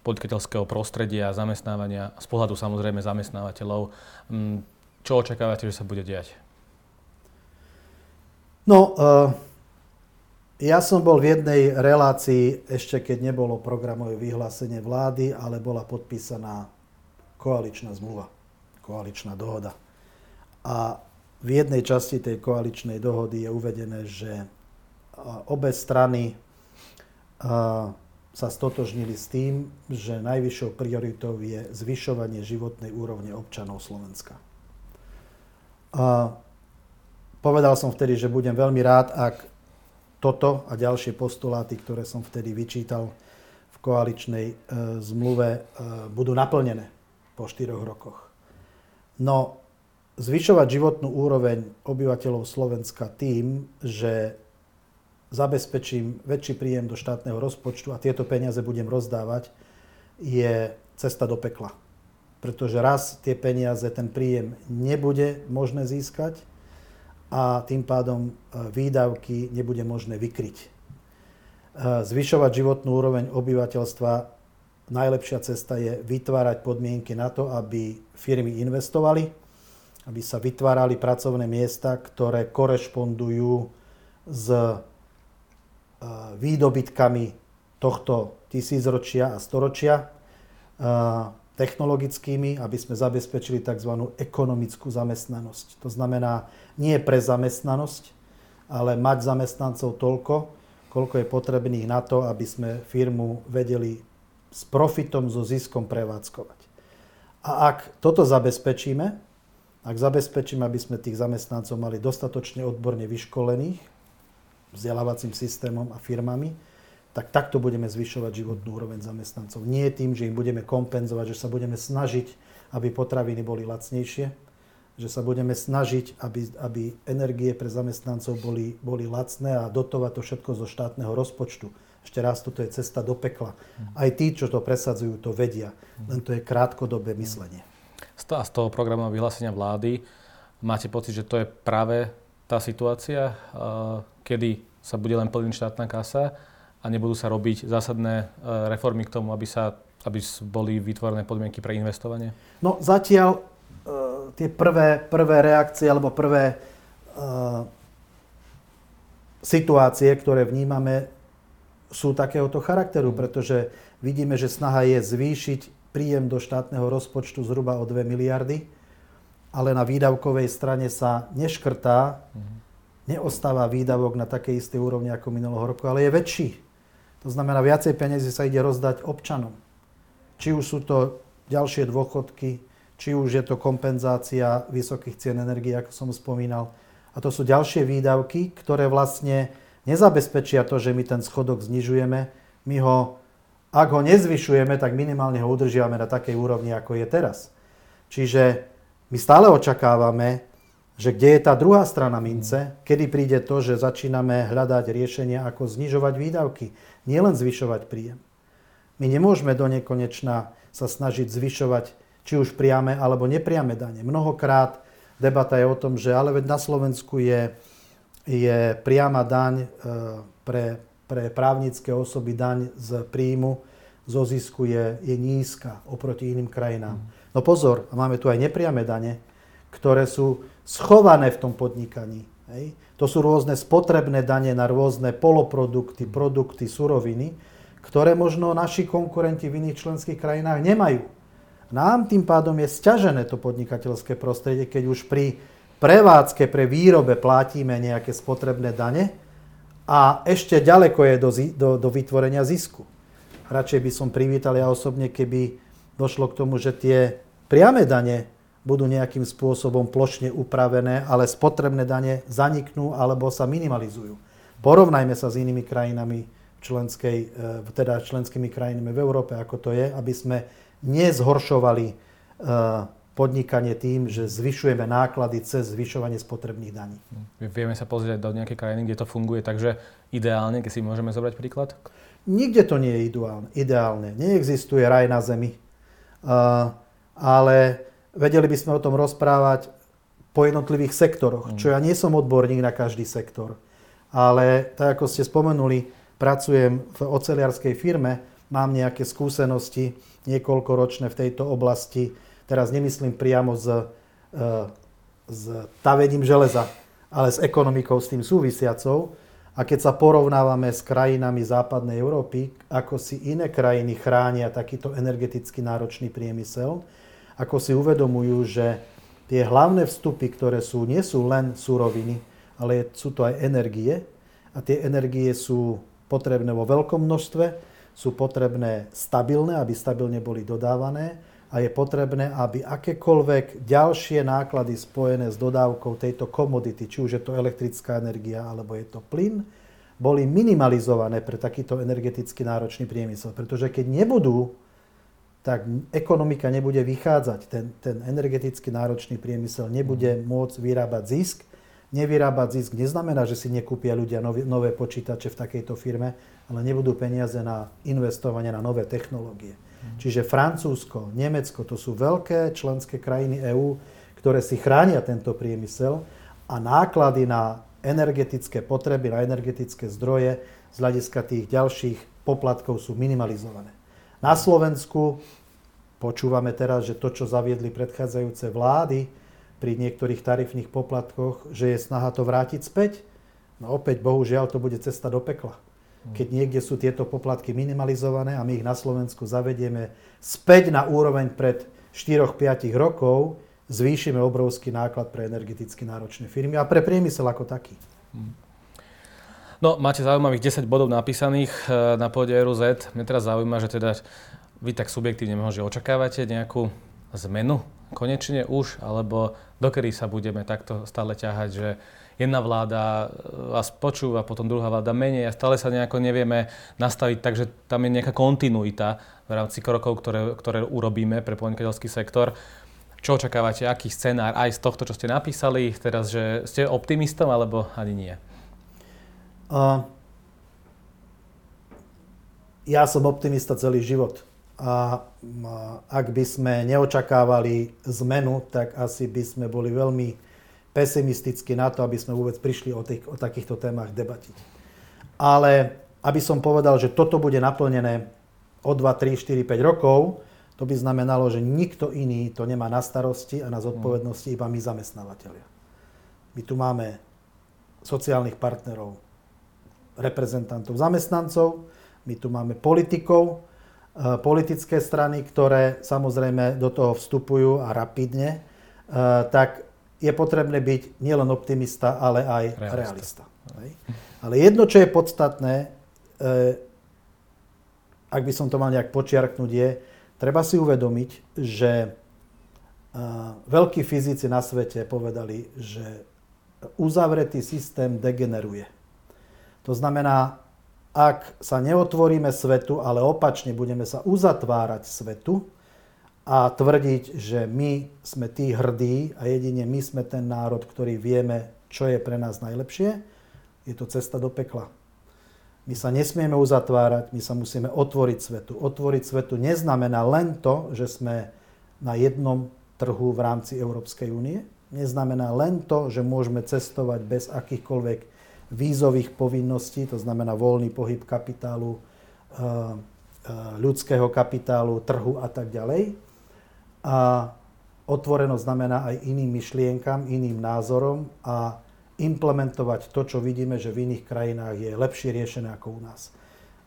podnikateľského prostredia, zamestnávania, z pohľadu samozrejme zamestnávateľov? Mm, čo očakávate, že sa bude diať? No, uh, ja som bol v jednej relácii, ešte keď nebolo programové vyhlásenie vlády, ale bola podpísaná koaličná zmluva, koaličná dohoda. A v jednej časti tej koaličnej dohody je uvedené, že obe strany sa stotožnili s tým, že najvyššou prioritou je zvyšovanie životnej úrovne občanov Slovenska. A povedal som vtedy, že budem veľmi rád, ak toto a ďalšie postuláty, ktoré som vtedy vyčítal v koaličnej e, zmluve, e, budú naplnené po 4 rokoch. No, zvyšovať životnú úroveň obyvateľov Slovenska tým, že zabezpečím väčší príjem do štátneho rozpočtu a tieto peniaze budem rozdávať, je cesta do pekla. Pretože raz tie peniaze, ten príjem nebude možné získať a tým pádom e, výdavky nebude možné vykryť. E, zvyšovať životnú úroveň obyvateľstva, najlepšia cesta je vytvárať podmienky na to, aby firmy investovali, aby sa vytvárali pracovné miesta, ktoré korešpondujú s výdobytkami tohto tisícročia a storočia technologickými, aby sme zabezpečili tzv. ekonomickú zamestnanosť. To znamená nie pre zamestnanosť, ale mať zamestnancov toľko, koľko je potrebných na to, aby sme firmu vedeli s profitom, so ziskom prevádzkovať. A ak toto zabezpečíme, ak zabezpečíme, aby sme tých zamestnancov mali dostatočne odborne vyškolených, vzdelávacím systémom a firmami, tak takto budeme zvyšovať životnú úroveň zamestnancov. Nie tým, že im budeme kompenzovať, že sa budeme snažiť, aby potraviny boli lacnejšie, že sa budeme snažiť, aby, aby energie pre zamestnancov boli, boli lacné a dotovať to všetko zo štátneho rozpočtu. Ešte raz, toto je cesta do pekla. Aj tí, čo to presadzujú, to vedia. Len to je krátkodobé myslenie. Z toho programového vyhlásenia vlády máte pocit, že to je práve tá situácia, kedy sa bude len plniť štátna kasa a nebudú sa robiť zásadné e, reformy k tomu, aby, sa, aby boli vytvorené podmienky pre investovanie? No zatiaľ uh, tie prvé, prvé reakcie alebo prvé uh, situácie, ktoré vnímame, sú takéhoto charakteru, pretože vidíme, že snaha je zvýšiť príjem do štátneho rozpočtu zhruba o 2 miliardy, ale na výdavkovej strane sa neškrtá, mm-hmm. neostáva výdavok na takej istej úrovni ako minulého roku, ale je väčší. To znamená, viacej peniazy sa ide rozdať občanom. Či už sú to ďalšie dôchodky, či už je to kompenzácia vysokých cien energie, ako som spomínal. A to sú ďalšie výdavky, ktoré vlastne nezabezpečia to, že my ten schodok znižujeme. My ho, ak ho nezvyšujeme, tak minimálne ho udržiavame na takej úrovni, ako je teraz. Čiže my stále očakávame, že kde je tá druhá strana mince, kedy príde to, že začíname hľadať riešenia, ako znižovať výdavky, nielen zvyšovať príjem. My nemôžeme do nekonečna sa snažiť zvyšovať či už priame alebo nepriame dane. Mnohokrát debata je o tom, že ale veď na Slovensku je, je priama daň e, pre, pre právnické osoby, daň z príjmu, zo zisku je, je nízka oproti iným krajinám. No pozor, máme tu aj nepriame dane, ktoré sú schované v tom podnikaní. Hej. To sú rôzne spotrebné dane na rôzne poloprodukty, produkty, suroviny, ktoré možno naši konkurenti v iných členských krajinách nemajú. Nám tým pádom je stiažené to podnikateľské prostredie, keď už pri prevádzke, pre výrobe platíme nejaké spotrebné dane a ešte ďaleko je do, do, do vytvorenia zisku. Radšej by som privítal ja osobne, keby došlo k tomu, že tie priame dane budú nejakým spôsobom plošne upravené, ale spotrebné dane zaniknú alebo sa minimalizujú. Porovnajme sa s inými krajinami členskej, e, teda členskými krajinami v Európe, ako to je, aby sme nezhoršovali e, podnikanie tým, že zvyšujeme náklady cez zvyšovanie spotrebných daní. Vieme sa pozrieť do nejakej krajiny, kde to funguje, takže ideálne, keď si môžeme zobrať príklad? Nikde to nie je ideálne. ideálne. Neexistuje raj na zemi. Uh, ale vedeli by sme o tom rozprávať po jednotlivých sektoroch, čo ja nie som odborník na každý sektor. Ale tak ako ste spomenuli, pracujem v oceliarskej firme, mám nejaké skúsenosti niekoľkoročné v tejto oblasti. Teraz nemyslím priamo s, s tavením železa, ale s ekonomikou s tým súvisiacou. A keď sa porovnávame s krajinami západnej Európy, ako si iné krajiny chránia takýto energeticky náročný priemysel, ako si uvedomujú, že tie hlavné vstupy, ktoré sú, nie sú len súroviny, ale sú to aj energie. A tie energie sú potrebné vo veľkom množstve, sú potrebné stabilné, aby stabilne boli dodávané a je potrebné, aby akékoľvek ďalšie náklady spojené s dodávkou tejto komodity, či už je to elektrická energia alebo je to plyn, boli minimalizované pre takýto energeticky náročný priemysel. Pretože keď nebudú, tak ekonomika nebude vychádzať. Ten, ten energeticky náročný priemysel nebude môcť vyrábať zisk. Nevyrábať zisk neznamená, že si nekúpia ľudia nové, nové počítače v takejto firme, ale nebudú peniaze na investovanie na nové technológie. Čiže Francúzsko, Nemecko, to sú veľké členské krajiny EÚ, ktoré si chránia tento priemysel a náklady na energetické potreby, na energetické zdroje z hľadiska tých ďalších poplatkov sú minimalizované. Na Slovensku počúvame teraz, že to, čo zaviedli predchádzajúce vlády pri niektorých tarifných poplatkoch, že je snaha to vrátiť späť. No opäť, bohužiaľ, to bude cesta do pekla keď niekde sú tieto poplatky minimalizované a my ich na Slovensku zavedieme späť na úroveň pred 4-5 rokov, zvýšime obrovský náklad pre energeticky náročné firmy a pre priemysel ako taký. No, máte zaujímavých 10 bodov napísaných eh, na pôde RUZ. Mňa teraz zaujíma, že teda vy tak subjektívne možno, že očakávate nejakú zmenu konečne už, alebo dokedy sa budeme takto stále ťahať, že jedna vláda e, vás počúva, potom druhá vláda menej a stále sa nejako nevieme nastaviť, takže tam je nejaká kontinuita v rámci krokov, ktoré, ktoré urobíme pre podnikateľský sektor. Čo očakávate, aký scenár aj z tohto, čo ste napísali teraz, že ste optimistom alebo ani nie? Uh, ja som optimista celý život. A ak by sme neočakávali zmenu, tak asi by sme boli veľmi pesimisticky na to, aby sme vôbec prišli o, tých, o takýchto témach debatiť. Ale aby som povedal, že toto bude naplnené o 2, 3, 4, 5 rokov, to by znamenalo, že nikto iný to nemá na starosti a na zodpovednosti iba my zamestnávateľia. My tu máme sociálnych partnerov, reprezentantov zamestnancov, my tu máme politikov, politické strany, ktoré samozrejme do toho vstupujú a rapidne, e, tak je potrebné byť nielen optimista, ale aj realista. realista. Ale jedno, čo je podstatné, e, ak by som to mal nejak počiarknúť, je, treba si uvedomiť, že e, veľkí fyzici na svete povedali, že uzavretý systém degeneruje. To znamená, ak sa neotvoríme svetu, ale opačne budeme sa uzatvárať svetu, a tvrdiť, že my sme tí hrdí a jedine my sme ten národ, ktorý vieme, čo je pre nás najlepšie, je to cesta do pekla. My sa nesmieme uzatvárať, my sa musíme otvoriť svetu. Otvoriť svetu neznamená len to, že sme na jednom trhu v rámci Európskej únie. Neznamená len to, že môžeme cestovať bez akýchkoľvek vízových povinností, to znamená voľný pohyb kapitálu, eh, eh, ľudského kapitálu, trhu a tak ďalej a otvoreno znamená aj iným myšlienkam, iným názorom a implementovať to, čo vidíme, že v iných krajinách je lepšie riešené ako u nás.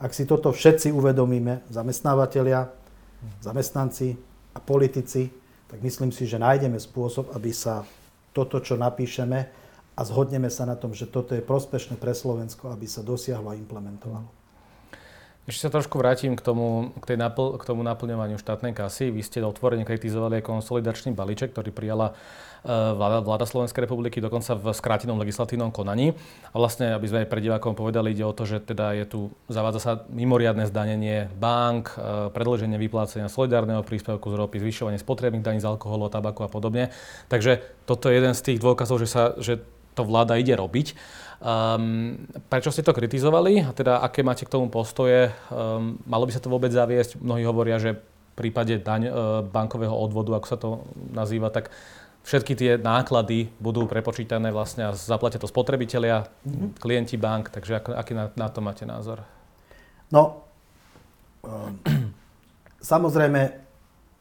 Ak si toto všetci uvedomíme, zamestnávateľia, zamestnanci a politici, tak myslím si, že nájdeme spôsob, aby sa toto, čo napíšeme a zhodneme sa na tom, že toto je prospešné pre Slovensko, aby sa dosiahlo a implementovalo. Ešte sa trošku vrátim k tomu, k, tej napl- k tomu naplňovaniu štátnej kasy. Vy ste otvorene kritizovali aj konsolidačný balíček, ktorý prijala e, vláda, vláda Slovenskej republiky, dokonca v skrátenom legislatívnom konaní. A vlastne, aby sme aj pre divákom povedali, ide o to, že teda je tu, zavádza sa mimoriadne zdanenie bank, e, predlženie vyplácenia solidárneho príspevku z ropy, zvyšovanie spotrebných daní z alkoholu, tabaku a podobne. Takže toto je jeden z tých dôkazov, že, sa, že to vláda ide robiť. Um, prečo ste to kritizovali a teda aké máte k tomu postoje? Um, malo by sa to vôbec zaviesť? Mnohí hovoria, že v prípade daň, uh, bankového odvodu, ako sa to nazýva, tak všetky tie náklady budú prepočítané vlastne a zaplatia to spotrebitelia, mm-hmm. klienti bank, takže ako, aký na, na to máte názor? No, um, samozrejme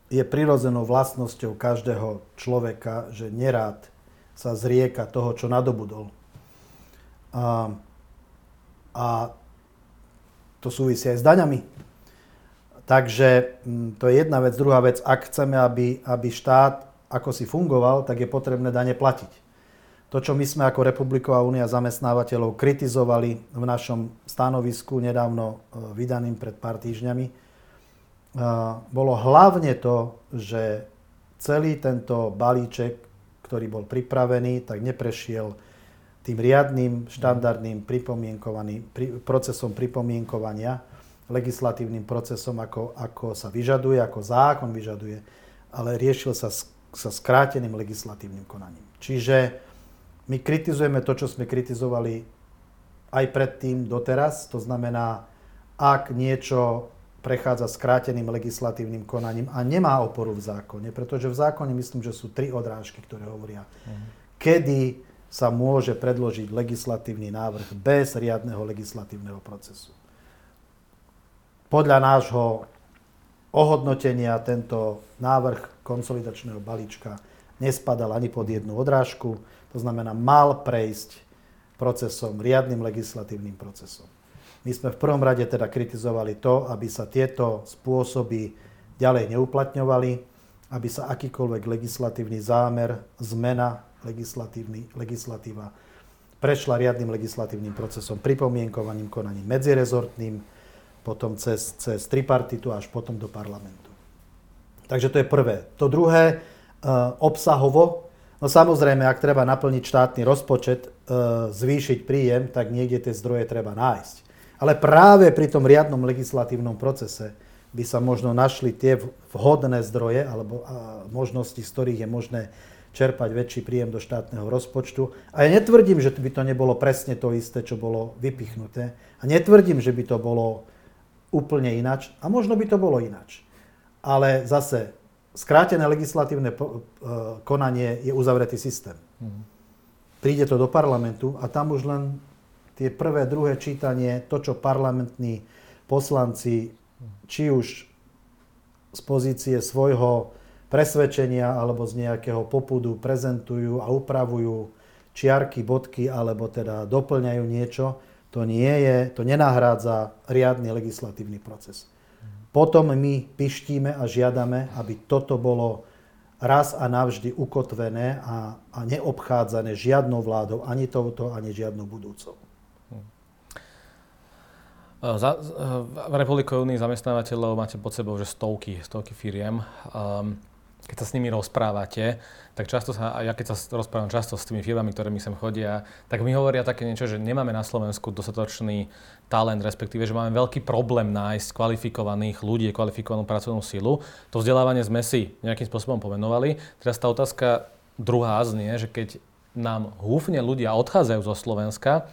je prirodzenou vlastnosťou každého človeka, že nerád sa zrieka toho, čo nadobudol a, a to súvisí aj s daňami. Takže mm, to je jedna vec. Druhá vec, ak chceme, aby, aby štát ako si fungoval, tak je potrebné dane platiť. To, čo my sme ako Republiková únia zamestnávateľov kritizovali v našom stanovisku nedávno e, vydaným pred pár týždňami, bolo hlavne to, že celý tento balíček, ktorý bol pripravený, tak neprešiel tým riadným, štandardným procesom pripomienkovania, legislatívnym procesom, ako, ako sa vyžaduje, ako zákon vyžaduje, ale riešil sa sa skráteným legislatívnym konaním. Čiže my kritizujeme to, čo sme kritizovali aj predtým doteraz, to znamená, ak niečo prechádza skráteným legislatívnym konaním a nemá oporu v zákone, pretože v zákone myslím, že sú tri odrážky, ktoré hovoria, uh-huh. kedy sa môže predložiť legislatívny návrh bez riadneho legislatívneho procesu. Podľa nášho ohodnotenia tento návrh konsolidačného balíčka nespadal ani pod jednu odrážku, to znamená mal prejsť procesom, riadnym legislatívnym procesom. My sme v prvom rade teda kritizovali to, aby sa tieto spôsoby ďalej neuplatňovali, aby sa akýkoľvek legislatívny zámer, zmena legislatíva prešla riadnym legislatívnym procesom, pripomienkovaním, konaním medzirezortným, potom cez, cez tripartitu až potom do parlamentu. Takže to je prvé. To druhé, uh, obsahovo, no samozrejme, ak treba naplniť štátny rozpočet, uh, zvýšiť príjem, tak niekde tie zdroje treba nájsť. Ale práve pri tom riadnom legislatívnom procese by sa možno našli tie vhodné zdroje alebo možnosti, z ktorých je možné čerpať väčší príjem do štátneho rozpočtu. A ja netvrdím, že by to nebolo presne to isté, čo bolo vypichnuté. A netvrdím, že by to bolo úplne inač. A možno by to bolo inač. Ale zase, skrátené legislatívne e, konanie je uzavretý systém. Mhm. Príde to do parlamentu a tam už len tie prvé, druhé čítanie, to, čo parlamentní poslanci, či už z pozície svojho presvedčenia alebo z nejakého popudu prezentujú a upravujú čiarky, bodky alebo teda doplňajú niečo, to nie je, to nenahrádza riadny legislatívny proces. Potom my pištíme a žiadame, aby toto bolo raz a navždy ukotvené a, a neobchádzané žiadnou vládou, ani touto, ani žiadnou budúcou. Eh, za, v Republike Unii zamestnávateľov máte pod sebou že stovky, stovky firiem. Um, keď sa s nimi rozprávate, tak často sa, a ja keď sa rozprávam často s tými firmami, ktoré mi sem chodia, tak mi hovoria také niečo, že nemáme na Slovensku dostatočný talent, respektíve, že máme veľký problém nájsť kvalifikovaných ľudí, kvalifikovanú pracovnú silu. To vzdelávanie sme si nejakým spôsobom pomenovali. Teraz tá otázka druhá znie, že keď nám húfne ľudia odchádzajú zo Slovenska,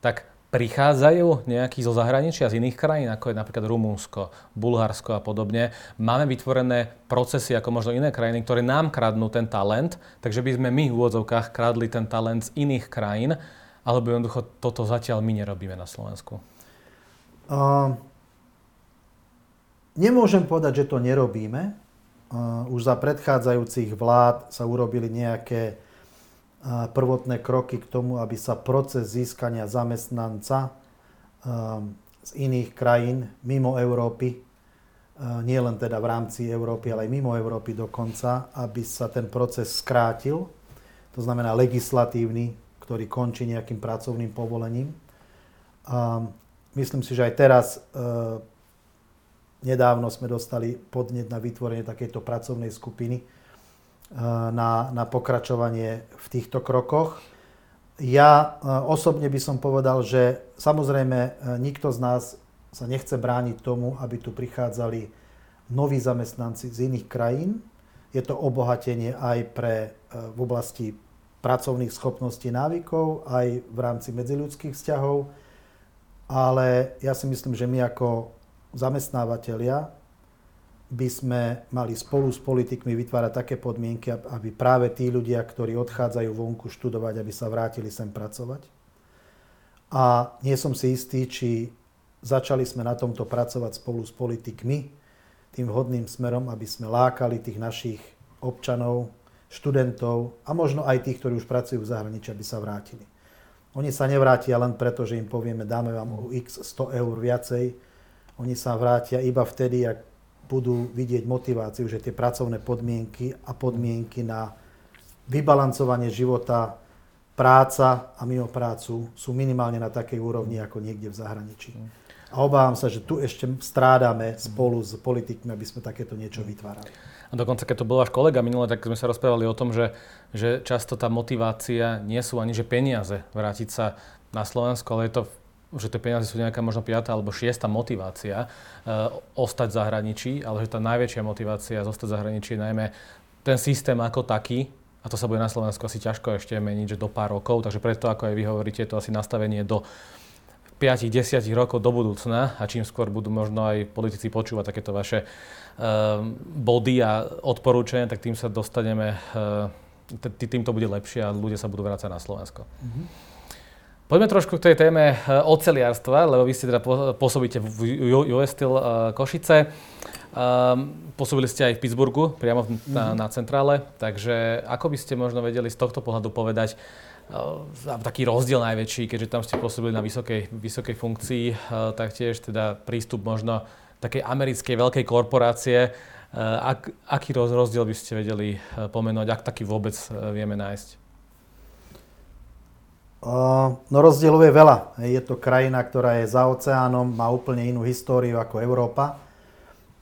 tak prichádzajú nejakí zo zahraničia, z iných krajín, ako je napríklad Rumúnsko, Bulharsko a podobne. Máme vytvorené procesy ako možno iné krajiny, ktoré nám kradnú ten talent, takže by sme my v úvodzovkách kradli ten talent z iných krajín, alebo jednoducho toto zatiaľ my nerobíme na Slovensku. Uh, nemôžem povedať, že to nerobíme. Uh, už za predchádzajúcich vlád sa urobili nejaké prvotné kroky k tomu, aby sa proces získania zamestnanca um, z iných krajín mimo Európy, uh, nie len teda v rámci Európy, ale aj mimo Európy dokonca, aby sa ten proces skrátil, to znamená legislatívny, ktorý končí nejakým pracovným povolením. Myslím si, že aj teraz uh, nedávno sme dostali podnet na vytvorenie takejto pracovnej skupiny, na, na pokračovanie v týchto krokoch. Ja eh, osobne by som povedal, že samozrejme eh, nikto z nás sa nechce brániť tomu, aby tu prichádzali noví zamestnanci z iných krajín. Je to obohatenie aj pre v oblasti pracovných schopností návykov, aj v rámci medziľudských vzťahov. Ale ja si myslím, že my ako zamestnávateľia by sme mali spolu s politikmi vytvárať také podmienky, aby práve tí ľudia, ktorí odchádzajú vonku študovať, aby sa vrátili sem pracovať. A nie som si istý, či začali sme na tomto pracovať spolu s politikmi tým vhodným smerom, aby sme lákali tých našich občanov, študentov a možno aj tých, ktorí už pracujú v zahraničí, aby sa vrátili. Oni sa nevrátia len preto, že im povieme, dáme vám o x 100 eur viacej. Oni sa vrátia iba vtedy, ak budú vidieť motiváciu, že tie pracovné podmienky a podmienky na vybalancovanie života práca a mimo prácu sú minimálne na takej úrovni ako niekde v zahraničí. A obávam sa, že tu ešte strádame spolu s politikmi, aby sme takéto niečo vytvárali. A dokonca, keď to bol váš kolega minule, tak sme sa rozprávali o tom, že, že často tá motivácia nie sú ani že peniaze vrátiť sa na Slovensko, ale je to že tie peniaze sú nejaká možno piatá alebo šiesta motivácia e, ostať v zahraničí, ale že tá najväčšia motivácia zostať v zahraničí je najmä ten systém ako taký, a to sa bude na Slovensku asi ťažko ešte meniť, že do pár rokov, takže preto, ako aj vy hovoríte, to asi nastavenie do 5-10 rokov do budúcna a čím skôr budú možno aj politici počúvať takéto vaše um, body a odporúčania, tak tým sa dostaneme, uh, tým to bude lepšie a ľudia sa budú vrácať na Slovensko. Mm-hmm. Poďme trošku k tej téme eh, oceliarstva, lebo vy ste teda pôsobíte v US Steel eh, Košice. Um, pôsobili ste aj v Pittsburghu, priamo na, mhm. na centrále, takže ako by ste možno vedeli z tohto pohľadu povedať uh, taký rozdiel najväčší, keďže tam ste pôsobili na vysokej, vysokej funkcii, uh, taktiež teda prístup možno takej americkej veľkej korporácie. Uh, ak, aký rozdiel by ste vedeli pomenovať, ak taký vôbec vieme nájsť? No rozdielov je veľa. Je to krajina, ktorá je za oceánom, má úplne inú históriu ako Európa.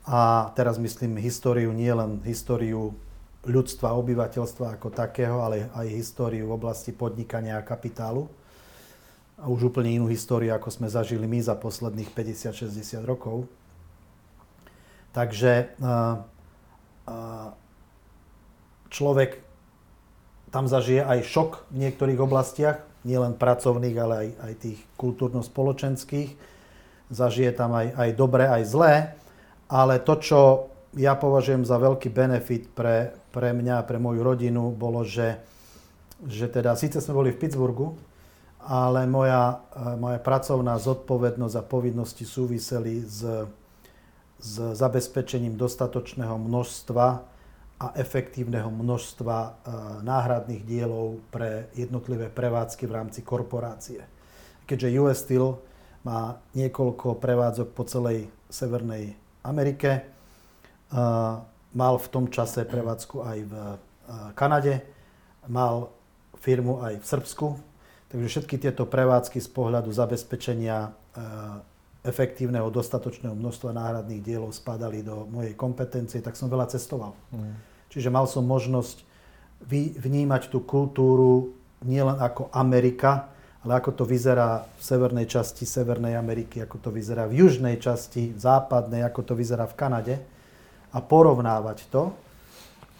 A teraz myslím históriu, nie len históriu ľudstva, obyvateľstva ako takého, ale aj históriu v oblasti podnikania a kapitálu. A už úplne inú históriu, ako sme zažili my za posledných 50-60 rokov. Takže človek tam zažije aj šok v niektorých oblastiach, nielen pracovných, ale aj, aj tých kultúrno-spoločenských. Zažije tam aj, aj dobré, aj zlé. Ale to, čo ja považujem za veľký benefit pre, pre mňa a pre moju rodinu, bolo, že, že teda, síce sme boli v Pittsburghu, ale moja, moja pracovná zodpovednosť a povinnosti súviseli s, s zabezpečením dostatočného množstva a efektívneho množstva e, náhradných dielov pre jednotlivé prevádzky v rámci korporácie. Keďže US Steel má niekoľko prevádzok po celej Severnej Amerike, e, mal v tom čase prevádzku aj v e, Kanade, mal firmu aj v Srbsku, takže všetky tieto prevádzky z pohľadu zabezpečenia efektívneho, dostatočného množstva náhradných dielov spadali do mojej kompetencie, tak som veľa cestoval. Mm. Čiže mal som možnosť vnímať tú kultúru nielen ako Amerika, ale ako to vyzerá v severnej časti Severnej Ameriky, ako to vyzerá v južnej časti, v západnej, ako to vyzerá v Kanade a porovnávať to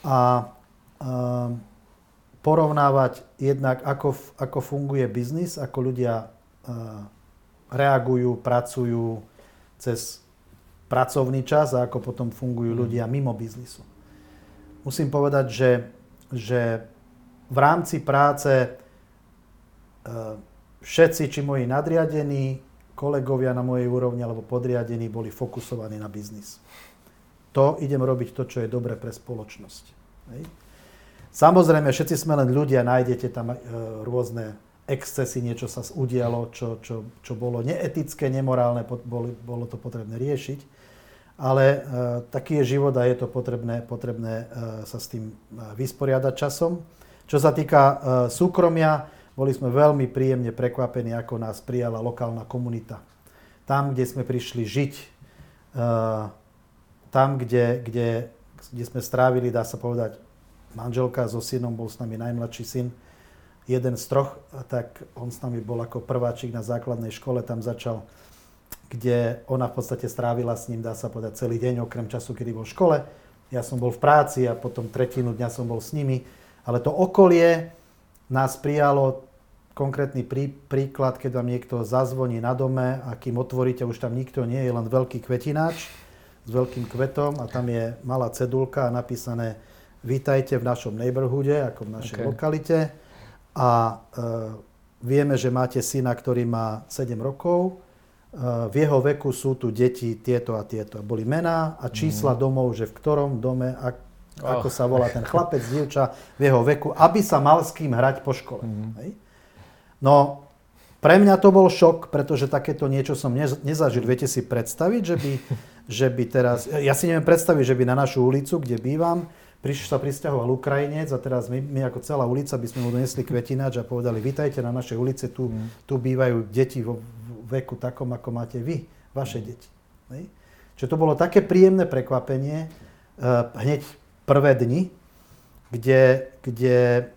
a uh, porovnávať jednak, ako, ako funguje biznis, ako ľudia uh, reagujú, pracujú cez pracovný čas a ako potom fungujú mm. ľudia mimo biznisu. Musím povedať, že, že v rámci práce e, všetci, či moji nadriadení, kolegovia na mojej úrovni alebo podriadení boli fokusovaní na biznis. To idem robiť to, čo je dobre pre spoločnosť. Hej. Samozrejme, všetci sme len ľudia, nájdete tam e, rôzne excesy, niečo sa udialo, čo, čo, čo bolo neetické, nemorálne, bolo, bolo to potrebné riešiť. Ale e, taký je život a je to potrebné, potrebné e, sa s tým e, vysporiadať časom. Čo sa týka súkromia, boli sme veľmi príjemne prekvapení, ako nás prijala lokálna komunita. Tam, kde sme prišli žiť, tam, kde, kde, kde sme strávili, dá sa povedať, manželka so synom, bol s nami najmladší syn, jeden z troch, tak on s nami bol ako prváčik na základnej škole, tam začal, kde ona v podstate strávila s ním, dá sa povedať, celý deň, okrem času, kedy bol v škole. Ja som bol v práci a potom tretinu dňa som bol s nimi. Ale to okolie nás prijalo, konkrétny prí, príklad, keď vám niekto zazvoní na dome a kým otvoríte, už tam nikto nie je, len veľký kvetináč s veľkým kvetom a tam je malá cedulka napísané Vítajte v našom neighborhoode, ako v našej okay. lokalite a e, vieme, že máte syna, ktorý má 7 rokov, v jeho veku sú tu deti tieto a tieto. Boli mená a čísla mm. domov, že v ktorom dome, ak, oh. ako sa volá ten chlapec, dievča v jeho veku, aby sa mal s kým hrať po škole. Mm. Hej? No, pre mňa to bol šok, pretože takéto niečo som nezažil. Viete si predstaviť, že by, že by teraz... Ja si neviem predstaviť, že by na našu ulicu, kde bývam, prišiel sa pristahoval Ukrajinec a teraz my, my ako celá ulica by sme mu donesli kvetináč a povedali, vitajte na našej ulici, tu, mm. tu bývajú deti vo veku takom, ako máte vy, vaše deti. Hej? Čiže to bolo také príjemné prekvapenie uh, hneď prvé dni, kde, kde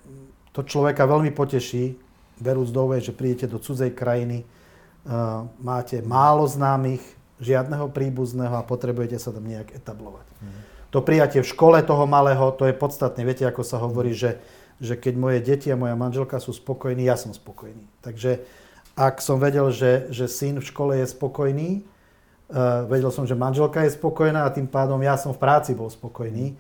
to človeka veľmi poteší, berúc do že prídete do cudzej krajiny, uh, máte málo známych, žiadneho príbuzného a potrebujete sa tam nejak etablovať. Mm to prijatie v škole toho malého, to je podstatné. Viete, ako sa hovorí, že, že keď moje deti a moja manželka sú spokojní, ja som spokojný. Takže ak som vedel, že, že syn v škole je spokojný, uh, vedel som, že manželka je spokojná a tým pádom ja som v práci bol spokojný,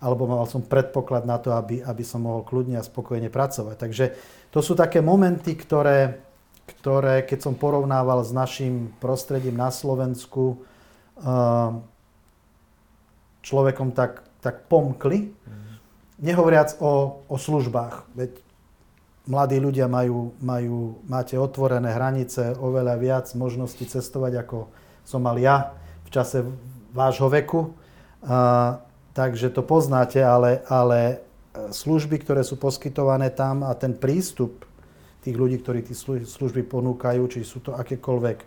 alebo mal som predpoklad na to, aby, aby som mohol kľudne a spokojne pracovať. Takže to sú také momenty, ktoré, ktoré keď som porovnával s našim prostredím na Slovensku, uh, človekom tak, tak pomkli. Nehovoriac o, o službách. Veď mladí ľudia majú, majú, máte otvorené hranice, oveľa viac možností cestovať, ako som mal ja v čase vášho veku. A, takže to poznáte, ale, ale služby, ktoré sú poskytované tam a ten prístup tých ľudí, ktorí tie služby ponúkajú, či sú to akékoľvek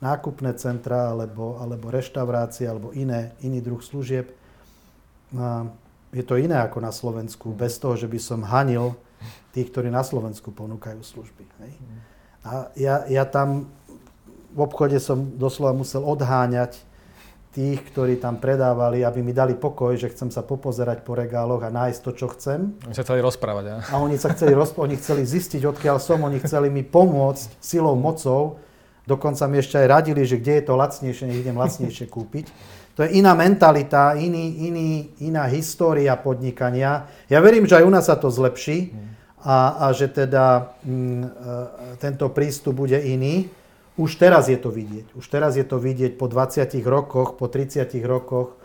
nákupné centra, alebo, alebo reštaurácie, alebo iné, iný druh služieb, je to iné ako na Slovensku, bez toho, že by som hanil tých, ktorí na Slovensku ponúkajú služby. Hej. A ja, ja tam v obchode som doslova musel odháňať tých, ktorí tam predávali, aby mi dali pokoj, že chcem sa popozerať po regáloch a nájsť to, čo chcem. Oni sa chceli rozprávať, ja? A oni sa chceli, rozp- oni chceli zistiť, odkiaľ som, oni chceli mi pomôcť silou, mocou. Dokonca mi ešte aj radili, že kde je to lacnejšie, nech idem lacnejšie kúpiť. To je iná mentalita, iný, iný, iná história podnikania. Ja verím, že aj u nás sa to zlepší a, a že teda m, mm, e, tento prístup bude iný. Už teraz je to vidieť. Už teraz je to vidieť po 20 rokoch, po 30 rokoch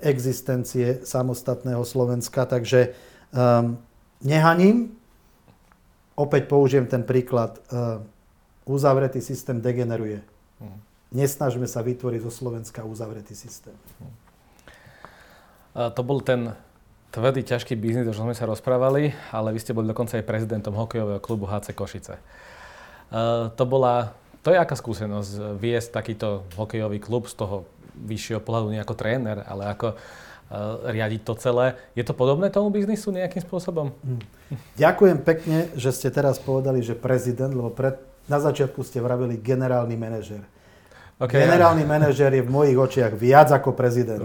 existencie samostatného Slovenska. Takže um, nehaním. Opäť použijem ten príklad. Uh, uzavretý systém degeneruje. Hmm nesnažme sa vytvoriť zo Slovenska uzavretý systém. To bol ten tvrdý, ťažký biznis, o sme sa rozprávali, ale vy ste boli dokonca aj prezidentom hokejového klubu HC Košice. To bola, to je aká skúsenosť viesť takýto hokejový klub z toho vyššieho pohľadu nie ako tréner, ale ako uh, riadiť to celé. Je to podobné tomu biznisu nejakým spôsobom? Hm. Ďakujem pekne, že ste teraz povedali, že prezident, lebo pred, na začiatku ste vravili generálny manažer. Okay, Generálny ja. manažer je v mojich očiach viac ako prezident.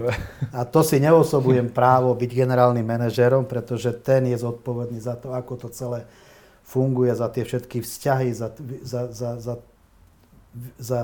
A to si neosobujem právo byť generálnym manažerom, pretože ten je zodpovedný za to, ako to celé funguje, za tie všetky vzťahy, za, za, za, za, za,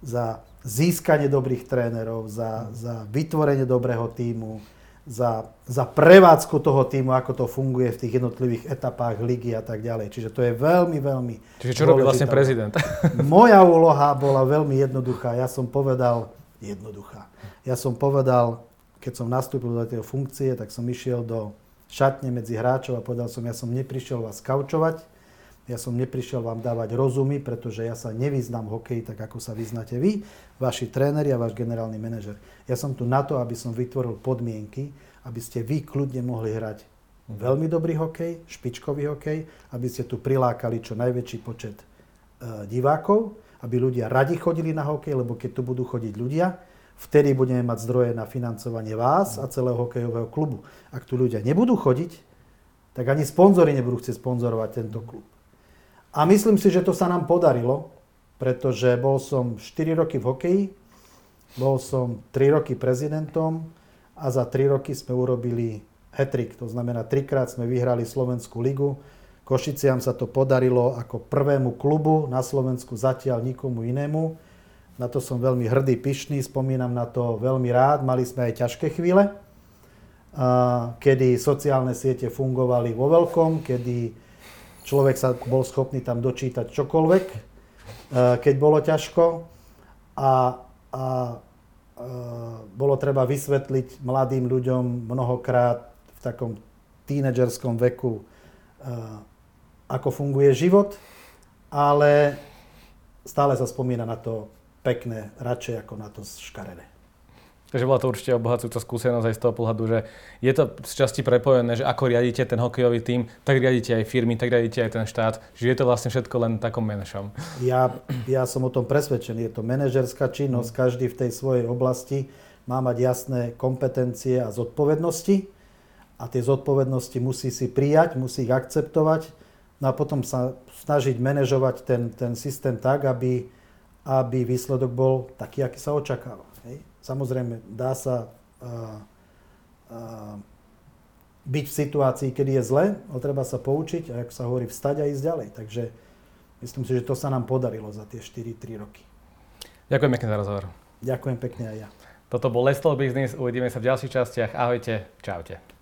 za získanie dobrých trénerov, za, za vytvorenie dobrého týmu, za, za prevádzku toho týmu, ako to funguje v tých jednotlivých etapách ligy a tak ďalej. Čiže to je veľmi, veľmi... Čiže čo robí vlastne prezident? Moja úloha bola veľmi jednoduchá. Ja som povedal, jednoduchá. Ja som povedal, keď som nastúpil do tej funkcie, tak som išiel do šatne medzi hráčov a povedal som, ja som neprišiel vás kaučovať, ja som neprišiel vám dávať rozumy, pretože ja sa nevyznám v hokeji tak, ako sa vyznáte vy, vaši tréneri a váš generálny manažer. Ja som tu na to, aby som vytvoril podmienky, aby ste vy kľudne mohli hrať veľmi dobrý hokej, špičkový hokej, aby ste tu prilákali čo najväčší počet e, divákov, aby ľudia radi chodili na hokej, lebo keď tu budú chodiť ľudia, vtedy budeme mať zdroje na financovanie vás a celého hokejového klubu. Ak tu ľudia nebudú chodiť, tak ani sponzory nebudú chcieť sponzorovať tento klub. A myslím si, že to sa nám podarilo, pretože bol som 4 roky v hokeji, bol som 3 roky prezidentom a za 3 roky sme urobili hetrik, to znamená trikrát sme vyhrali Slovenskú ligu. Košiciam sa to podarilo ako prvému klubu na Slovensku, zatiaľ nikomu inému. Na to som veľmi hrdý, pyšný, spomínam na to veľmi rád. Mali sme aj ťažké chvíle, kedy sociálne siete fungovali vo veľkom, kedy Človek sa bol schopný tam dočítať čokoľvek, e, keď bolo ťažko a, a e, bolo treba vysvetliť mladým ľuďom mnohokrát v takom tínedžerskom veku, e, ako funguje život, ale stále sa spomína na to pekné, radšej ako na to škaredé. Takže bola to určite obohacujúca skúsenosť aj z toho pohľadu, že je to z časti prepojené, že ako riadite ten hokejový tím, tak riadite aj firmy, tak riadite aj ten štát, že je to vlastne všetko len takom menešom. Ja, ja som o tom presvedčený, je to manažerská činnosť, mm. každý v tej svojej oblasti má mať jasné kompetencie a zodpovednosti a tie zodpovednosti musí si prijať, musí ich akceptovať no a potom sa snažiť manažovať ten, ten systém tak, aby, aby výsledok bol taký, aký sa očakáva. Samozrejme, dá sa uh, uh, byť v situácii, kedy je zle, ale treba sa poučiť a, ako sa hovorí, vstať a ísť ďalej. Takže myslím si, že to sa nám podarilo za tie 4-3 roky. Ďakujem pekne za rozhovor. Ďakujem pekne aj ja. Toto bol Let's Talk Business, uvidíme sa v ďalších častiach. Ahojte, čaute.